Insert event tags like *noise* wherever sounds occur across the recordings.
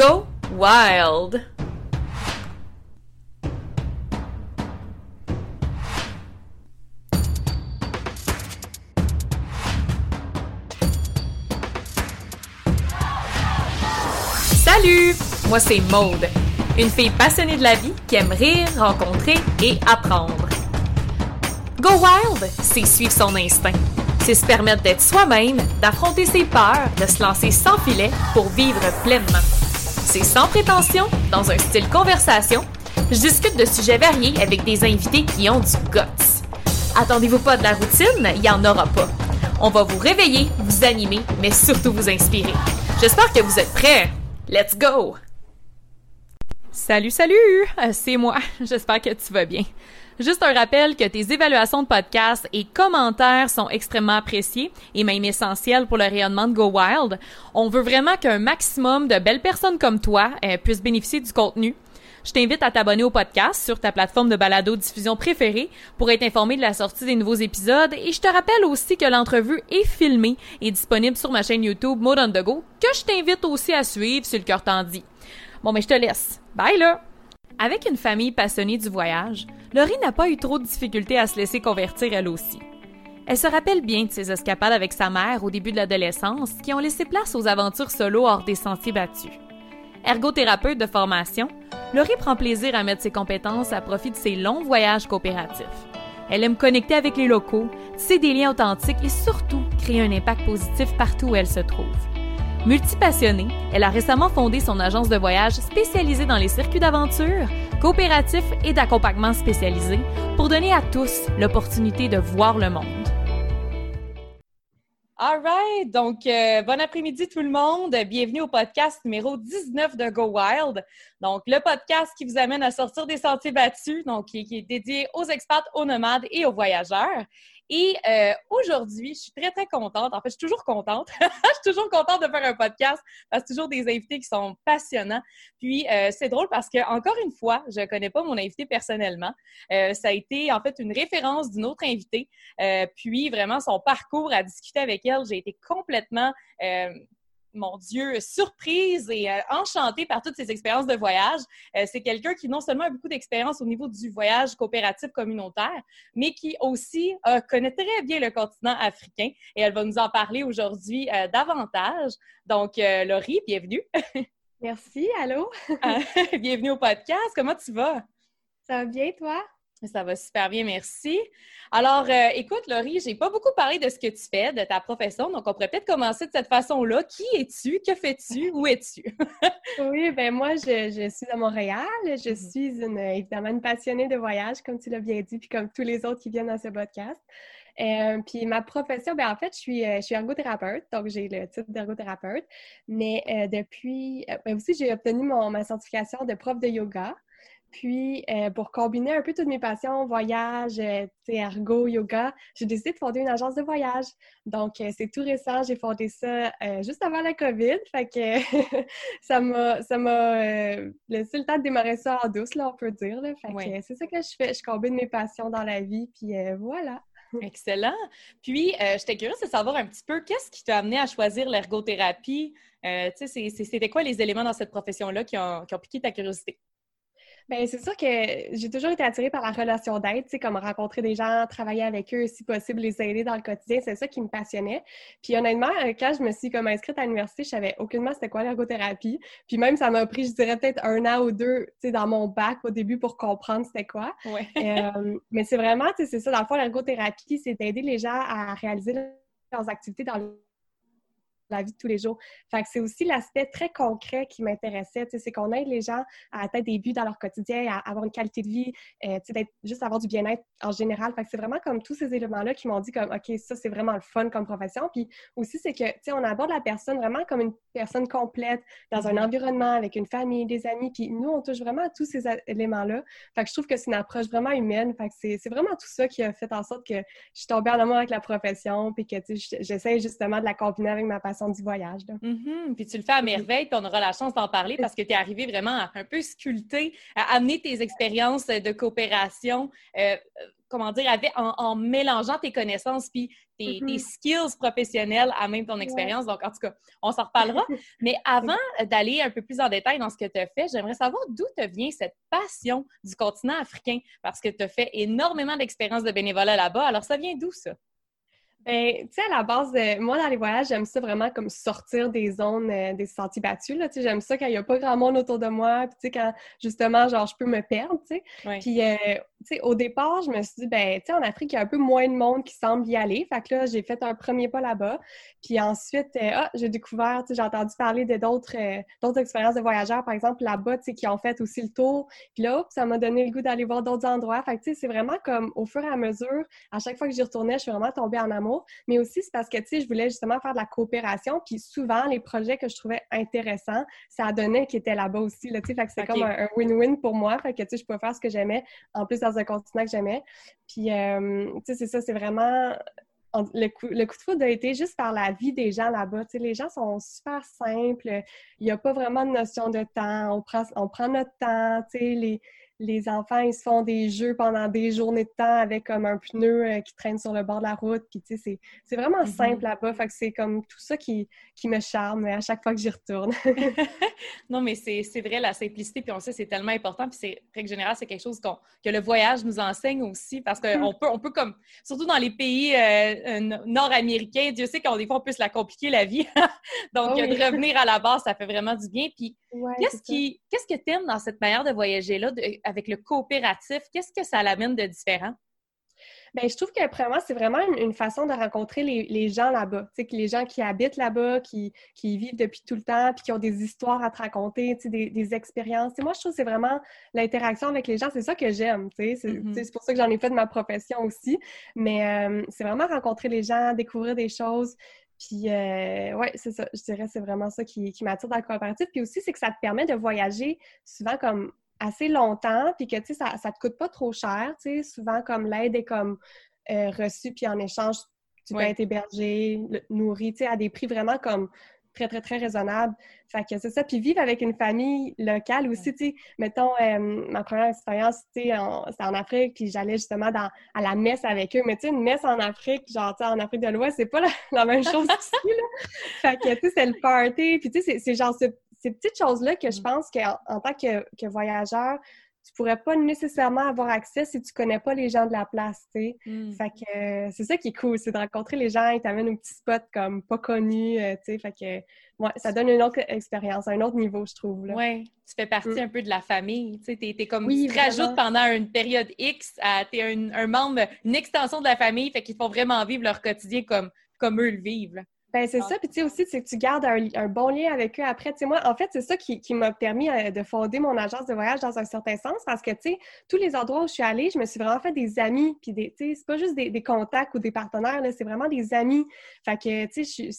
Go Wild! Salut! Moi c'est Maude, une fille passionnée de la vie qui aime rire, rencontrer et apprendre. Go Wild, c'est suivre son instinct. C'est se permettre d'être soi-même, d'affronter ses peurs, de se lancer sans filet pour vivre pleinement. C'est sans prétention, dans un style conversation. Je discute de sujets variés avec des invités qui ont du guts. Attendez-vous pas de la routine, il n'y en aura pas. On va vous réveiller, vous animer, mais surtout vous inspirer. J'espère que vous êtes prêts. Let's go! Salut, salut! Euh, C'est moi. *laughs* J'espère que tu vas bien. Juste un rappel que tes évaluations de podcast et commentaires sont extrêmement appréciés et même essentiels pour le rayonnement de Go Wild. On veut vraiment qu'un maximum de belles personnes comme toi euh, puissent bénéficier du contenu. Je t'invite à t'abonner au podcast sur ta plateforme de balado diffusion préférée pour être informé de la sortie des nouveaux épisodes et je te rappelle aussi que l'entrevue est filmée et disponible sur ma chaîne YouTube Mode on the Go que je t'invite aussi à suivre si le cœur t'en dit. Bon, mais je te laisse. Bye là! Avec une famille passionnée du voyage, Laurie n'a pas eu trop de difficultés à se laisser convertir elle aussi. Elle se rappelle bien de ses escapades avec sa mère au début de l'adolescence qui ont laissé place aux aventures solo hors des sentiers battus. Ergothérapeute de formation, Laurie prend plaisir à mettre ses compétences à profit de ses longs voyages coopératifs. Elle aime connecter avec les locaux, tisser des liens authentiques et surtout créer un impact positif partout où elle se trouve. Multipassionnée, elle a récemment fondé son agence de voyage spécialisée dans les circuits d'aventure, coopératifs et d'accompagnement spécialisé pour donner à tous l'opportunité de voir le monde. All right, donc euh, bon après-midi tout le monde. Bienvenue au podcast numéro 19 de Go Wild. Donc le podcast qui vous amène à sortir des sentiers battus, donc qui, qui est dédié aux expats, aux nomades et aux voyageurs. Et euh, aujourd'hui, je suis très, très contente. En fait, je suis toujours contente. *laughs* je suis toujours contente de faire un podcast parce que toujours des invités qui sont passionnants. Puis, euh, c'est drôle parce que, encore une fois, je ne connais pas mon invité personnellement. Euh, ça a été, en fait, une référence d'une autre invitée. Euh, puis, vraiment, son parcours à discuter avec elle, j'ai été complètement euh, mon Dieu, surprise et euh, enchantée par toutes ces expériences de voyage. Euh, c'est quelqu'un qui non seulement a beaucoup d'expérience au niveau du voyage coopératif communautaire, mais qui aussi euh, connaît très bien le continent africain et elle va nous en parler aujourd'hui davantage. Donc, Laurie, bienvenue. Merci, allô? *laughs* bienvenue au podcast. Comment tu vas? Ça va bien, toi? Ça va super bien, merci. Alors, euh, écoute, Laurie, j'ai pas beaucoup parlé de ce que tu fais, de ta profession, donc on pourrait peut-être commencer de cette façon-là. Qui es-tu? Que fais-tu? Où es-tu? *laughs* oui, ben moi, je, je, suis à Montréal. Je Mm-hmm. suis une, évidemment une passionnée de voyage, comme tu l'as bien dit, puis comme tous les autres qui viennent dans ce podcast. Euh, puis ma profession, ben en fait, je suis, euh, je suis ergothérapeute, donc j'ai le titre d'ergothérapeute. Mais euh, depuis, ben aussi, j'ai obtenu mon, ma certification de prof de yoga. Puis, euh, pour combiner un peu toutes mes passions, voyage, euh, ergo, yoga, j'ai décidé de fonder une agence de voyage. Donc, euh, c'est tout récent. J'ai fondé ça euh, juste avant la COVID. Fait que *laughs* ça m'a ça m'a laissé le temps de démarrer ça en douce, là, on peut dire. Là. Fait que c'est ça que je fais. Je combine mes passions dans la vie, puis voilà. *laughs* Excellent. Puis, j'étais curieuse de savoir un petit peu qu'est-ce qui t'a amené à choisir l'ergothérapie? C'était quoi les éléments dans cette profession-là qui ont, qui ont piqué ta curiosité? Ben c'est sûr que j'ai toujours été attirée par la relation d'aide, tu sais, comme rencontrer des gens, travailler avec eux, si possible, les aider dans le quotidien, c'est ça qui me passionnait. Puis honnêtement, euh, quand je me suis comme inscrite à l'université, je savais aucunement c'était quoi l'ergothérapie. Puis même, ça m'a pris, je dirais, peut-être un an ou deux, tu sais, dans mon bac au début pour comprendre c'était quoi. Ouais. Euh, mais c'est vraiment, tu sais, c'est ça, dans le fond, l'ergothérapie, c'est d'aider les gens à réaliser leurs activités dans le la vie de tous les jours. Fait que c'est aussi l'aspect très concret qui m'intéressait, c'est qu'on aide les gens à atteindre des buts dans leur quotidien, à avoir une qualité de vie, euh, d'être juste avoir du bien-être en général. C'est vraiment comme tous ces éléments-là qui m'ont dit comme, OK, ça, c'est vraiment le fun comme profession. Puis aussi, c'est que, tu sais, on aborde la personne vraiment comme une personne complète dans un environnement avec une famille, des amis. Puis nous, on touche vraiment à tous ces éléments-là. Je trouve que c'est une approche vraiment humaine. C'est vraiment tout ça qui a fait en sorte que je suis tombée en amour avec la profession, puis que, j'essaie justement de la combiner avec ma passion façon du voyage. Mm-hmm. Puis tu le fais à merveille, puis on aura la chance d'en parler parce que tu es arrivé vraiment à un peu sculpter, à amener tes expériences de coopération, euh, comment dire, avec, en, mélangeant tes connaissances puis tes, mm-hmm. skills professionnels à même ton expérience. Donc, en tout cas, on s'en reparlera. *laughs* Mais avant d'aller un peu plus en détail dans ce que tu as fait, j'aimerais savoir d'où te vient cette passion du continent africain parce que tu as fait énormément d'expériences de bénévolat là-bas. Alors, ça vient d'où ça? Ben, tu sais, à la base, moi, dans les voyages, j'aime ça vraiment comme sortir des zones, euh, des sentiers battus, là, tu sais, j'aime ça quand il n'y a pas grand monde autour de moi, puis tu sais, quand, justement, genre, je peux me perdre, tu sais. Puis, euh, tu sais, au départ, je me suis dit, ben, tu sais, en Afrique, il y a un peu moins de monde qui semble y aller, fait que là, j'ai fait un premier pas là-bas, puis ensuite, euh, ah, j'ai découvert, tu sais, j'ai entendu parler de d'autres d'autres expériences de voyageurs, par exemple, là-bas, tu sais, qui ont fait aussi le tour, puis là, ça m'a donné le goût d'aller voir d'autres endroits, fait que, tu sais, c'est vraiment comme, au fur et à mesure, à chaque fois que j'y retournais, je suis vraiment tombée en amour mais aussi c'est parce que, tu sais, je voulais justement faire de la coopération, puis souvent, les projets que je trouvais intéressants, ça donnait qu'ils étaient là-bas aussi, là, tu sais, fait que c'est comme un win-win pour moi, fait que, tu sais, je pouvais faire ce que j'aimais, en plus dans un continent que j'aimais, puis, euh, tu sais, c'est ça, c'est vraiment... Le coup, le coup, de foudre a été juste par la vie des gens là-bas. Tu sais, les gens sont super simples. Il n'y a pas vraiment de notion de temps. On prend, on prend notre temps. Les, les enfants, ils se font des jeux pendant des journées de temps avec comme un pneu euh, qui traîne sur le bord de la route. Puis, tu sais, c'est vraiment mm-hmm. simple là-bas. Fait que c'est comme tout ça qui, qui me charme à chaque fois que j'y retourne. *laughs* *laughs* non, mais c'est vrai, la simplicité. Puis on sait, c'est tellement important. Puis c'est, règle générale, c'est quelque chose que le voyage nous enseigne aussi. Parce qu'on mm. peut, on peut comme, surtout dans les pays euh, euh, nord-américains, Dieu sait qu'on des fois, on peut se la compliquer la vie. *laughs* Donc, oh de revenir à la base, ça fait vraiment du bien. Puis, qu'est-ce qui, qu'est-ce que tu aimes dans cette manière de voyager-là? Avec le coopératif, qu'est-ce que ça l'amène de différent? Bien, je trouve que vraiment, c'est vraiment une, façon de rencontrer les, gens là-bas. Tu sais, que les gens qui habitent là-bas, qui, qui, vivent depuis tout le temps, puis qui ont des histoires à te raconter, tu sais, des, des expériences. moi, je trouve que c'est vraiment l'interaction avec les gens. C'est ça que j'aime, tu sais. Mm-hmm. C'est pour ça que j'en ai fait de ma profession aussi. Mais euh, c'est vraiment rencontrer les gens, découvrir des choses. Puis, euh, ouais, c'est ça. Je dirais c'est vraiment ça qui, qui m'attire dans le coopératif. Puis aussi, c'est que ça te permet de voyager souvent comme assez longtemps, puis que, tu sais, ça, ça te coûte pas trop cher, tu sais, souvent, comme l'aide est comme euh, reçue, puis en échange, tu peux être hébergé, nourri, tu sais, à des prix vraiment comme très, très, très raisonnables. Fait que c'est ça. Puis vivre avec une famille locale aussi, tu sais, mettons, euh, ma première expérience, tu sais, c'était en Afrique, puis j'allais justement dans, à la messe avec eux. Mais tu sais, une messe en Afrique, genre, tu sais, en Afrique de l'Ouest, c'est pas la, même chose *laughs* ici, là. Fait que, tu sais, c'est le party, puis tu sais, c'est genre ce ces petites choses-là que je mm. pense qu'en en tant que, voyageur, tu pourrais pas nécessairement avoir accès si tu connais pas les gens de la place, tu sais. Mm. Fait que euh, c'est ça qui est cool, c'est de rencontrer les gens, ils t'amènent un petit spot comme pas connu, euh, tu sais. Fait que, ouais, ça donne une autre expérience, un autre niveau, je trouve, là. Ouais, tu fais partie mm. un peu de la famille, tu sais. T'es, comme, tu te rajoutes pendant une période X, t'es un, un, membre, une extension de la famille, fait qu'ils font vraiment vivre leur quotidien comme, comme eux le vivent, ben c'est ça, puis tu sais aussi, c'est que tu gardes un, bon lien avec eux après. Tu sais, moi, en fait, c'est ça qui, m'a permis euh, de fonder mon agence de voyage dans un certain sens, parce que, tu sais, tous les endroits où je suis allée, je me suis vraiment fait des amis, puis des, tu sais, c'est pas juste des, contacts ou des partenaires, c'est vraiment des amis. Fait que, tu sais,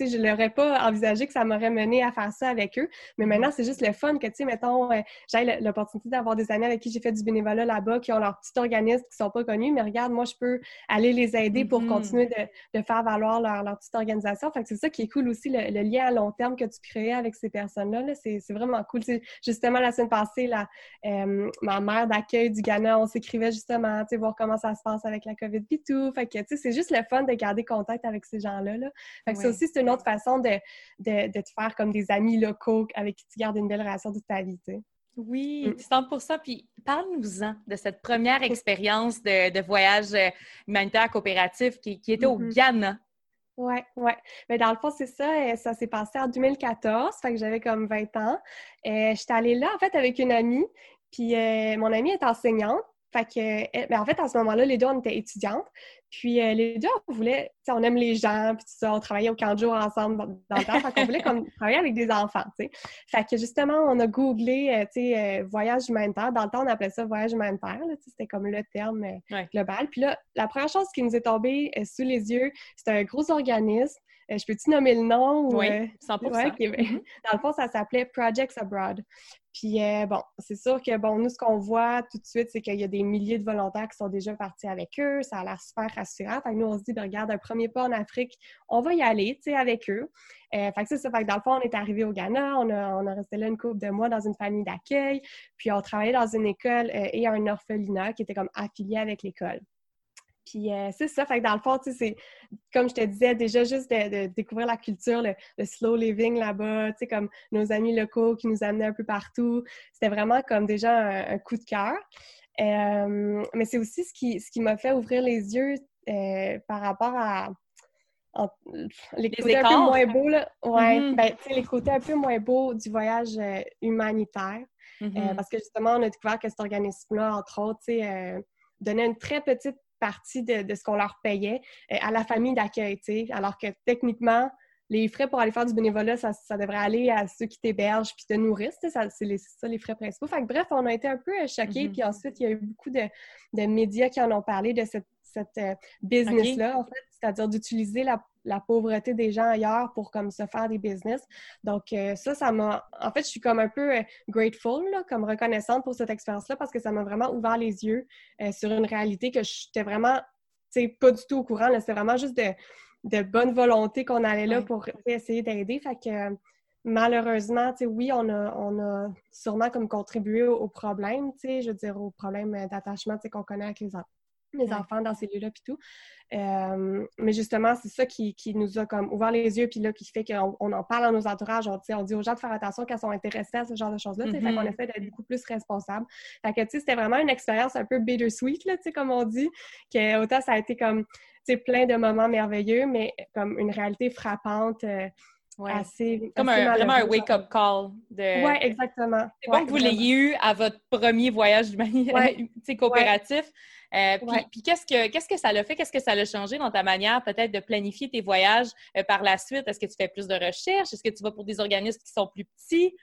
je, je l'aurais pas envisagé que ça m'aurait mené à faire ça avec eux, mais maintenant, c'est juste le fun que, tu sais, mettons, euh, j'ai l'opportunité d'avoir des amis avec qui j'ai fait du bénévolat là-bas, qui ont leur petit organisme, qui sont pas connus, mais regarde, moi, je peux aller les aider pour mm-hmm. continuer de, faire valoir leur, leur petite organisation fait que c'est ça qui est cool aussi, le, lien à long terme que tu crées avec ces personnes-là. c'est, vraiment cool. justement, la semaine passée, la, euh, ma mère d'accueil du Ghana, on s'écrivait justement, tu voir comment ça se passe avec la COVID et tout. Fait que, c'est juste le fun de garder contact avec ces gens-là. Là. Fait que ça aussi, c'est une autre façon de, de, te faire comme des amis locaux avec qui tu gardes une belle relation toute ta vie, tu sais. Oui, 100 mm. Puis parle-nous-en de cette première expérience de, voyage euh, humanitaire coopératif qui, était au mm-hmm. Ghana. Oui, oui. Mais dans le fond, c'est ça. Euh, ça s'est passé en 2014, fait que j'avais comme 20 ans. Euh, j'étais allée là, en fait, avec une amie. Puis euh, mon amie est enseignante. Fait que, ben, en fait, à ce moment-là, les deux, on était étudiantes. Puis euh, les deux, on voulait, on aime les gens, puis tout ça, on travaillait au camp de jour ensemble dans, le temps. fait qu'on voulait comme, *laughs* travailler avec des enfants, tu sais. Fait que justement, on a googlé, euh, tu sais, euh, voyage humanitaire. Dans le temps, on appelait ça voyage humanitaire, c'était comme le terme global. Puis là, la première chose qui nous est tombée sous les yeux, c'était un gros organisme je peux-tu nommer le nom? Oui, 100 mm-hmm. Dans le fond, ça s'appelait Projects Abroad. Puis euh, bon, c'est sûr que bon, nous, ce qu'on voit tout de suite, c'est qu'il y a des milliers de volontaires qui sont déjà partis avec eux. Ça a l'air super rassurant. Fait que nous, on se dit, ben, regarde, un premier pas en Afrique, on va y aller, tu sais, avec eux. Euh, fait que c'est ça. Fait que dans le fond, on est arrivé au Ghana, on a, on a resté là une couple de mois dans une famille d'accueil, puis on travaillait dans une école euh, et un orphelinat qui était comme affilié avec l'école. Puis euh, c'est ça, fait que dans le fond, tu sais, c'est comme je te disais, déjà juste de, découvrir la culture, le, slow living là-bas, tu sais, comme nos amis locaux qui nous amenaient un peu partout. C'était vraiment comme déjà un, coup de cœur. Euh, mais c'est aussi ce qui, ce qui m'a fait ouvrir les yeux euh, par rapport à les, côtés un peu moins beaux, là. Ouais, mm-hmm. ben, tu sais, les côtés un peu moins beaux du voyage humanitaire. Mm-hmm. parce que justement, on a découvert que cet organisme-là, entre autres, tu sais, donnait une très petite partie de, ce qu'on leur payait euh, à la famille d'accueil, alors que techniquement, les frais pour aller faire du bénévolat, ça, devrait aller à ceux qui t'hébergent puis te nourrissent. C'est ça les frais principaux. Fait bref, on a été un peu euh, choqués. Mm-hmm. Puis ensuite, il y a eu beaucoup de, médias qui en ont parlé de cette, euh, business-là, en fait, c'est-à-dire d'utiliser la, pauvreté des gens ailleurs pour comme se faire des business. Donc ça, ça m'a... En fait, je suis comme un peu grateful, comme reconnaissante pour cette expérience-là parce que ça m'a vraiment ouvert les yeux sur une réalité que je n'étais vraiment, tu sais, pas du tout au courant. C'est vraiment juste de de bonne volonté qu'on allait là pour essayer d'aider. Fait que malheureusement, oui, on a, on a sûrement comme contribué au, problème, je veux dire, au problème d'attachement qu'on connaît avec les, enfants dans ces lieux-là puis tout. Euh, mais justement, c'est ça qui, nous a comme ouvert les yeux puis là qui fait qu'on on en parle à nos entourages. On, on, dit aux gens de faire attention ils sont intéressés à ce genre de choses-là. Fait qu'on mm-hmm. essaie d'être beaucoup plus responsable. Fait que, tu sais, c'était vraiment une expérience un peu bittersweet, là, tu sais, comme on dit, que autant ça a été comme c'est plein de moments merveilleux, mais comme une réalité frappante. Euh, assez, Comme un, vraiment un wake-up call. De... Oui, exactement. C'est bon que vous l'ayez eu à votre premier voyage ouais. *laughs* coopératif. Euh, puis, qu'est-ce que qu'est-ce que ça l'a fait? Qu'est-ce que ça l'a changé dans ta manière peut-être de planifier tes voyages euh, par la suite? Est-ce que tu fais plus de recherches? Est-ce que tu vas pour des organismes qui sont plus petits?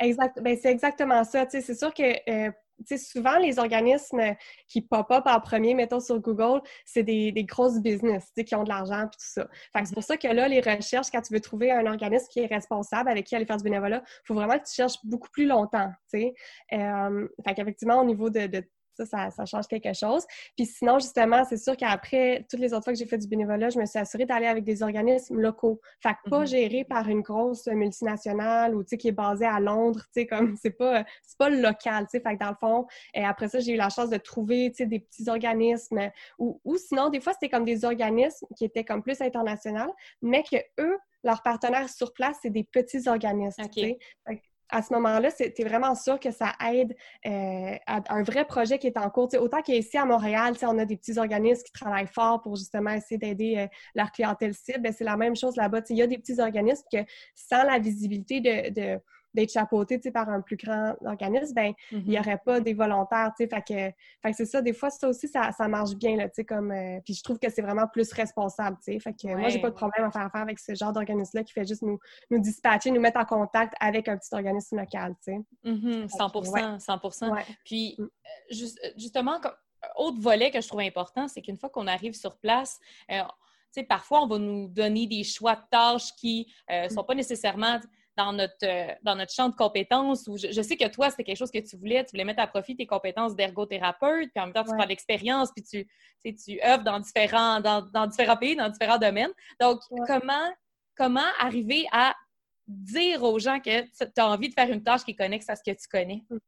Exact. Ben, c'est exactement ça. c'est sûr que souvent, les organismes qui pop-up en premier, mettons sur Google, c'est des, grosses business qui ont de l'argent et tout ça. c'est pour ça que là, les recherches, quand tu veux trouver un organisme qui est responsable, avec qui aller faire du bénévolat, il faut vraiment que tu cherches beaucoup plus longtemps. Euh, fait qu'effectivement, au niveau de ça, ça, change quelque chose. Puis sinon, justement, c'est sûr qu'après, toutes les autres fois que j'ai fait du bénévolat, je me suis assurée d'aller avec des organismes locaux. Fait que pas mm-hmm. géré par une grosse multinationale ou, tu sais, qui est basée à Londres, tu sais, comme, *laughs* c'est pas, pas local, tu sais. Fait que dans le fond, et après ça, j'ai eu la chance de trouver, tu sais, des petits organismes ou, ou sinon, des fois, c'était comme des organismes qui étaient comme plus internationaux, mais que eux, leurs partenaires sur place, c'est des petits organismes. À ce moment-là, tu es vraiment sûr que ça aide euh, à un vrai projet qui est en cours. autant qu'ici à Montréal, on a des petits organismes qui travaillent fort pour justement essayer d'aider euh, leur clientèle cible. Ben, c'est la même chose là-bas. Il y a des petits organismes que sans la visibilité de d'être chapeauté par un plus grand organisme, ben il n'y mm-hmm. aurait pas des volontaires. Fait que, fait que c'est ça, des fois, ça aussi, ça, ça marche bien. Là, comme, euh, puis je trouve que c'est vraiment plus responsable. Fait que moi, j'ai pas de problème à faire affaire avec ce genre d'organisme-là qui fait juste nous, nous dispatcher, nous mettre en contact avec un petit organisme local. 100 mm-hmm. 100 Puis, mm. euh, euh, justement, autre volet que je trouve important, c'est qu'une fois qu'on arrive sur place, parfois, on va nous donner des choix de tâches qui ne mm. sont pas nécessairement dans notre, euh, dans notre champ de compétences. Où je, sais que toi, c'était quelque chose que tu voulais. Tu voulais mettre à profit tes compétences d'ergothérapeute, puis en même temps, tu prends l'expérience, puis tu, tu œuvres dans différents, dans, dans, différents pays, dans différents domaines. Donc, comment, comment arriver à dire aux gens que tu as envie de faire une tâche qui est connexe à ce que tu connais. Mais mm-hmm.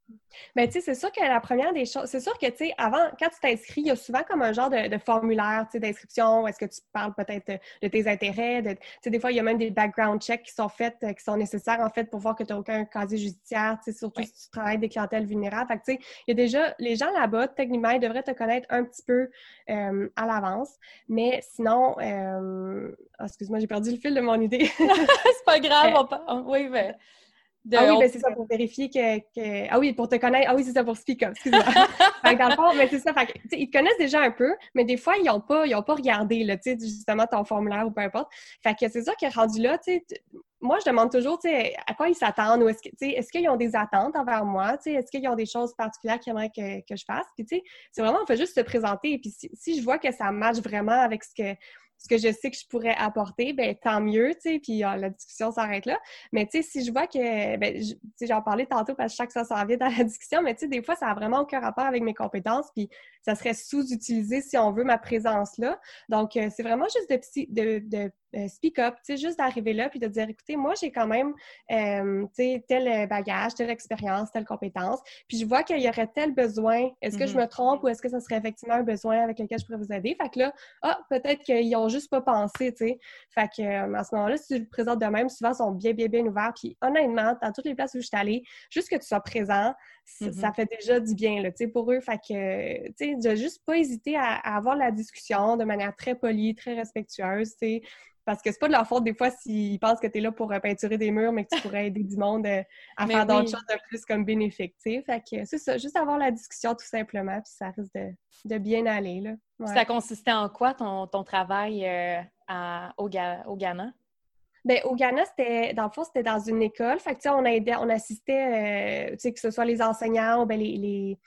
ben, tu sais, c'est sûr que la première des choses, c'est sûr que, tu sais, avant, quand tu t'inscris, il y a souvent comme un genre de, formulaire, tu sais, d'inscription, est-ce que tu parles peut-être de tes intérêts, tu sais, des fois, il y a même des background checks qui sont faits, euh, qui sont nécessaires, en fait, pour voir que tu n'as aucun casier judiciaire, tu sais, surtout si tu travailles des clientèles vulnérables. Fait que, tu sais, il y a déjà, les gens là-bas, techniquement, ils devraient te connaître un petit peu euh, à l'avance, mais sinon, euh, ah, excuse-moi, j'ai perdu le fil de mon idée. *laughs* c'est pas grave, on oui, mais. ah oui, ben, c'est ça, pour vérifier que, Ah oui, pour te connaître. Ah oui, c'est ça, pour speak up, excuse-moi. *laughs* dans le fond, mais c'est ça. Fait, ils te connaissent déjà un peu, mais des fois, ils n'ont pas, ils ont pas regardé, là, justement, ton formulaire ou peu importe. Fait que c'est ça qui est rendu là, tu sais. Moi, je demande toujours, tu sais, à quoi ils s'attendent ou est-ce est qu'ils ont des attentes envers moi, tu sais, est-ce qu'ils ont des choses particulières qu'ils aimeraient que, que, je fasse? Puis, tu sais, c'est vraiment, on fait juste se présenter. Et puis, si, si je vois que ça matche vraiment avec ce que ce que je sais que je pourrais apporter, ben tant mieux, tu sais, puis euh, la discussion s'arrête là. Mais tu sais, si je vois que, ben, tu sais, j'en parlais tantôt parce que chaque ça s'en vient dans la discussion, mais tu sais, des fois, ça a vraiment aucun rapport avec mes compétences, puis ça serait sous-utilisé si on veut ma présence là. Donc, euh, c'est vraiment juste de, de, euh, speak up, tu sais, juste d'arriver là puis de dire, écoutez, moi, j'ai quand même, tu sais, tel bagage, telle expérience, telle compétence, puis je vois qu'il y aurait tel besoin. Est-ce que je mm-hmm. me trompe ou est-ce que ça serait effectivement un besoin avec lequel je pourrais vous aider? Fait que là, ah, peut-être qu'ils ont juste pas pensé, tu sais. Fait que, euh, à ce moment-là, si tu le présentes de même, souvent, ils sont bien, bien, bien ouverts. Puis, honnêtement, dans toutes les places où je suis allée, juste que tu sois présent, ça mm-hmm. fait déjà du bien, là, tu sais, pour eux. Fait que, tu sais, de juste pas hésiter à, avoir la discussion de manière très polie, très respectueuse, tu sais. Parce que c'est pas de leur faute des fois s'ils pensent que tu es là pour euh, peinturer des murs, mais que tu *laughs* pourrais aider du monde euh, à faire d'autres choses de plus comme bénéfiques. Fait que c'est ça, juste avoir la discussion tout simplement, puis ça risque de, bien aller. Là. Ça consistait en quoi ton, travail euh, au, Ghana? Bien, au Ghana, c'était, dans le fond, c'était dans une école. Fait que, on, aidait, on assistait, tu sais, que ce soit les enseignants ou bien les,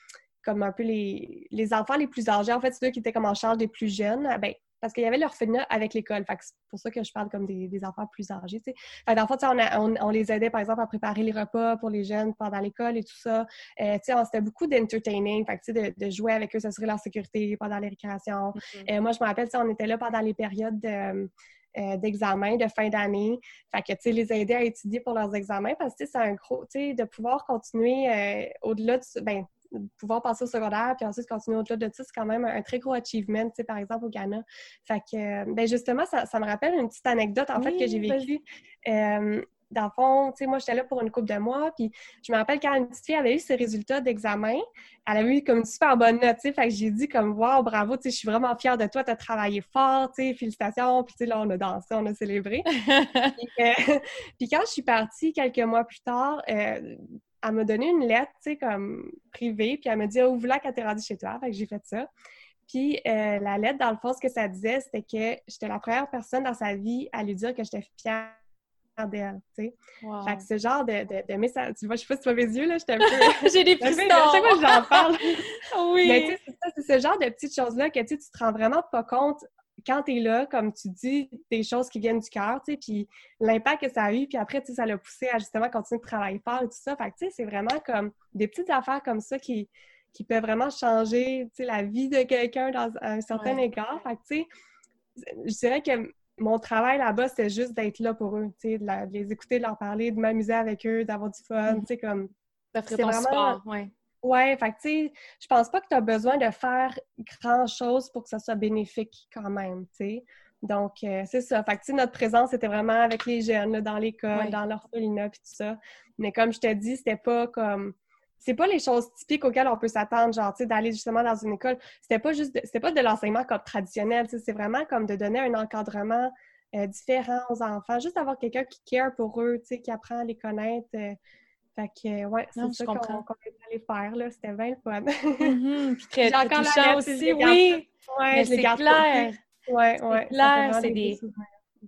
comme un peu les, les enfants les plus âgés. En fait, c'est eux qui étaient comme en charge des plus jeunes. Ben, parce qu'il y avait l'orphelinat avec l'école. c'est pour ça que je parle comme des, enfants plus âgés. Fait dans le fond, on, on, les aidait, par exemple, à préparer les repas pour les jeunes pendant l'école et tout ça. Euh, c'était beaucoup d'entertaining, de, de jouer avec eux, s'assurer leur sécurité pendant les récréations. Mm-hmm. Euh, moi, je me rappelle, on était là pendant les périodes de... Euh, d'examen de fin d'année. Fait que, tu sais, les aider à étudier pour leurs examens parce que, c'est un gros, tu sais, de pouvoir continuer euh, au-delà de, ben, pouvoir passer au secondaire, puis ensuite continuer au-delà de ça, c'est quand même un, très gros achievement, tu sais, par exemple, au Ghana. Fait que, ben justement, ça, me rappelle une petite anecdote, en fait, que j'ai vécue. Euh, dans le fond, tu sais, moi, j'étais là pour une couple de mois, puis je me rappelle quand une petite fille avait eu ses résultats d'examen, elle avait eu comme une super bonne note, tu sais, fait que j'ai dit comme « Wow, bravo, tu sais, je suis vraiment fière de toi, tu as travaillé fort, tu sais, félicitations », puis tu sais, là, on a dansé, on a célébré. *laughs* Euh, *laughs* puis, quand je suis partie quelques mois plus tard, euh, elle m'a donné une lettre, tu sais, comme privée, puis elle m'a dit oh, ouvre-la quand t'es rendue chez toi. Fait que j'ai fait ça. Puis euh, la lettre, dans le fond, ce que ça disait, c'était que j'étais la première personne dans sa vie à lui dire que j'étais fière d'elle, tu sais. Fait que ce genre de, de, message, tu vois, je sais pas si tu vois mes yeux, là, j'étais un peu... *laughs* J'ai des frissons! À chaque fois que j'en parle. *laughs* oui! Mais tu sais, c'est ça, c'est ce genre de petites choses-là que, tu te rends vraiment pas compte quand tu es là, comme tu dis, des choses qui viennent du cœur, tu sais, puis l'impact que ça a eu, puis après, tu sais, ça l'a poussé à justement continuer de travailler fort et tout ça. Fait que, tu sais, c'est vraiment comme des petites affaires comme ça qui, qui peuvent vraiment changer, tu sais, la vie de quelqu'un dans un certain égard. Fait que, tu sais, je dirais que mon travail là-bas, c'était juste d'être là pour eux, tu sais, de, les écouter, de leur parler, de m'amuser avec eux, d'avoir du fun, tu sais, comme... C'est vraiment... ouais. Ouais, fait que tu sais, je pense pas que tu as besoin de faire grand-chose pour que ça soit bénéfique quand même, tu sais. Donc, euh, c'est ça. Fait que, notre présence était vraiment avec les jeunes, dans l'école, dans l'orphelinat, puis tout ça. Mais comme je t'ai dit, c'était pas comme... C'est pas les choses typiques auxquelles on peut s'attendre, genre, tu sais, d'aller justement dans une école. C'était pas juste... C'était pas de l'enseignement comme traditionnel, tu sais. C'est vraiment comme de donner un encadrement euh, différent aux enfants. Juste d'avoir quelqu'un qui care pour eux, tu sais, qui apprend à les connaître... Euh, fait que, ouais, c'est ça qu'on est allé faire, là. C'était bien le fun. mm Puis *laughs* très, encore touchant aussi, oui! Ouais, c'est clair! Ouais, ouais. clair, c'est des...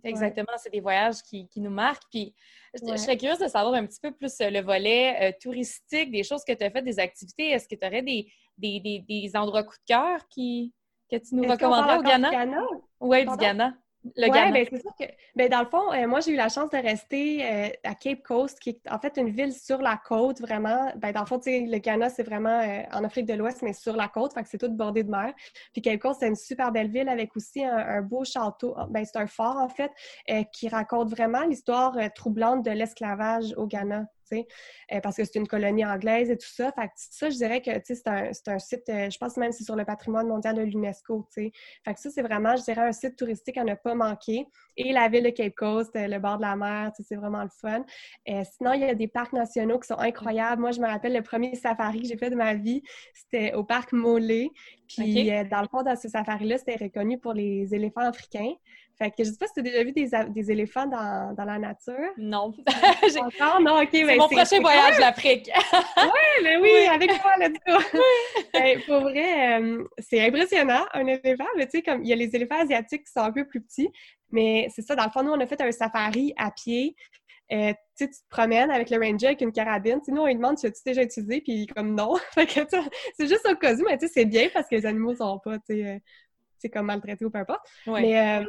Exactement, c'est des voyages qui, qui, nous marquent. Puis, je, serais curieuse de savoir un petit peu plus euh, le volet euh, touristique, des choses que tu as faites, des activités. Est-ce que tu aurais des, des, des, des, endroits coup de cœur qui, que tu nous recommanderais au Ghana? Oui, du Ghana. Oui, ben, c'est sûr que, ben, dans le fond, euh, moi, j'ai eu la chance de rester euh, à Cape Coast, qui est en fait une ville sur la côte, vraiment. Ben, dans le fond, le Ghana, c'est vraiment euh, en Afrique de l'Ouest, mais sur la côte, fait que c'est tout bordé de mer. Puis Cape Coast, c'est une super belle ville avec aussi un, beau château, ben, c'est un fort, en fait, qui raconte vraiment l'histoire troublante de l'esclavage au Ghana. Euh, parce que c'est une colonie anglaise et tout ça. Fait que ça, je dirais que c'est un, un, site, euh, je pense même c'est sur le patrimoine mondial de l'UNESCO. Fait que ça, c'est vraiment, je dirais, un site touristique à ne pas manquer. Et la ville de Cape Coast, euh, le bord de la mer, c'est vraiment le fun. sinon, il y a des parcs nationaux qui sont incroyables. Moi, je me rappelle le premier safari que j'ai fait de ma vie, c'était au parc Mollet. Puis, dans le fond, dans ce safari-là, c'était reconnu pour les éléphants africains. Fait que je sais pas si tu as déjà vu des, des éléphants dans, dans, la nature. Non. *laughs* Encore? Non, OK. C'est ben, mon prochain voyage, l'Afrique. *laughs* oui, mais oui, avec toi, là, du *laughs* ben, pour vrai, euh, c'est impressionnant, un éléphant. Mais tu sais, comme il y a les éléphants asiatiques qui sont un peu plus petits. Mais c'est ça, dans le fond, nous, on a fait un safari à pied. Euh, tu te promènes avec le ranger avec une carabine. T'sais, nous, on lui demande si tu déjà utilisé, puis comme non. c'est juste au cas où, mais tu sais, c'est bien parce que les animaux sont pas, tu sais, euh, comme maltraités ou peu importe. Mais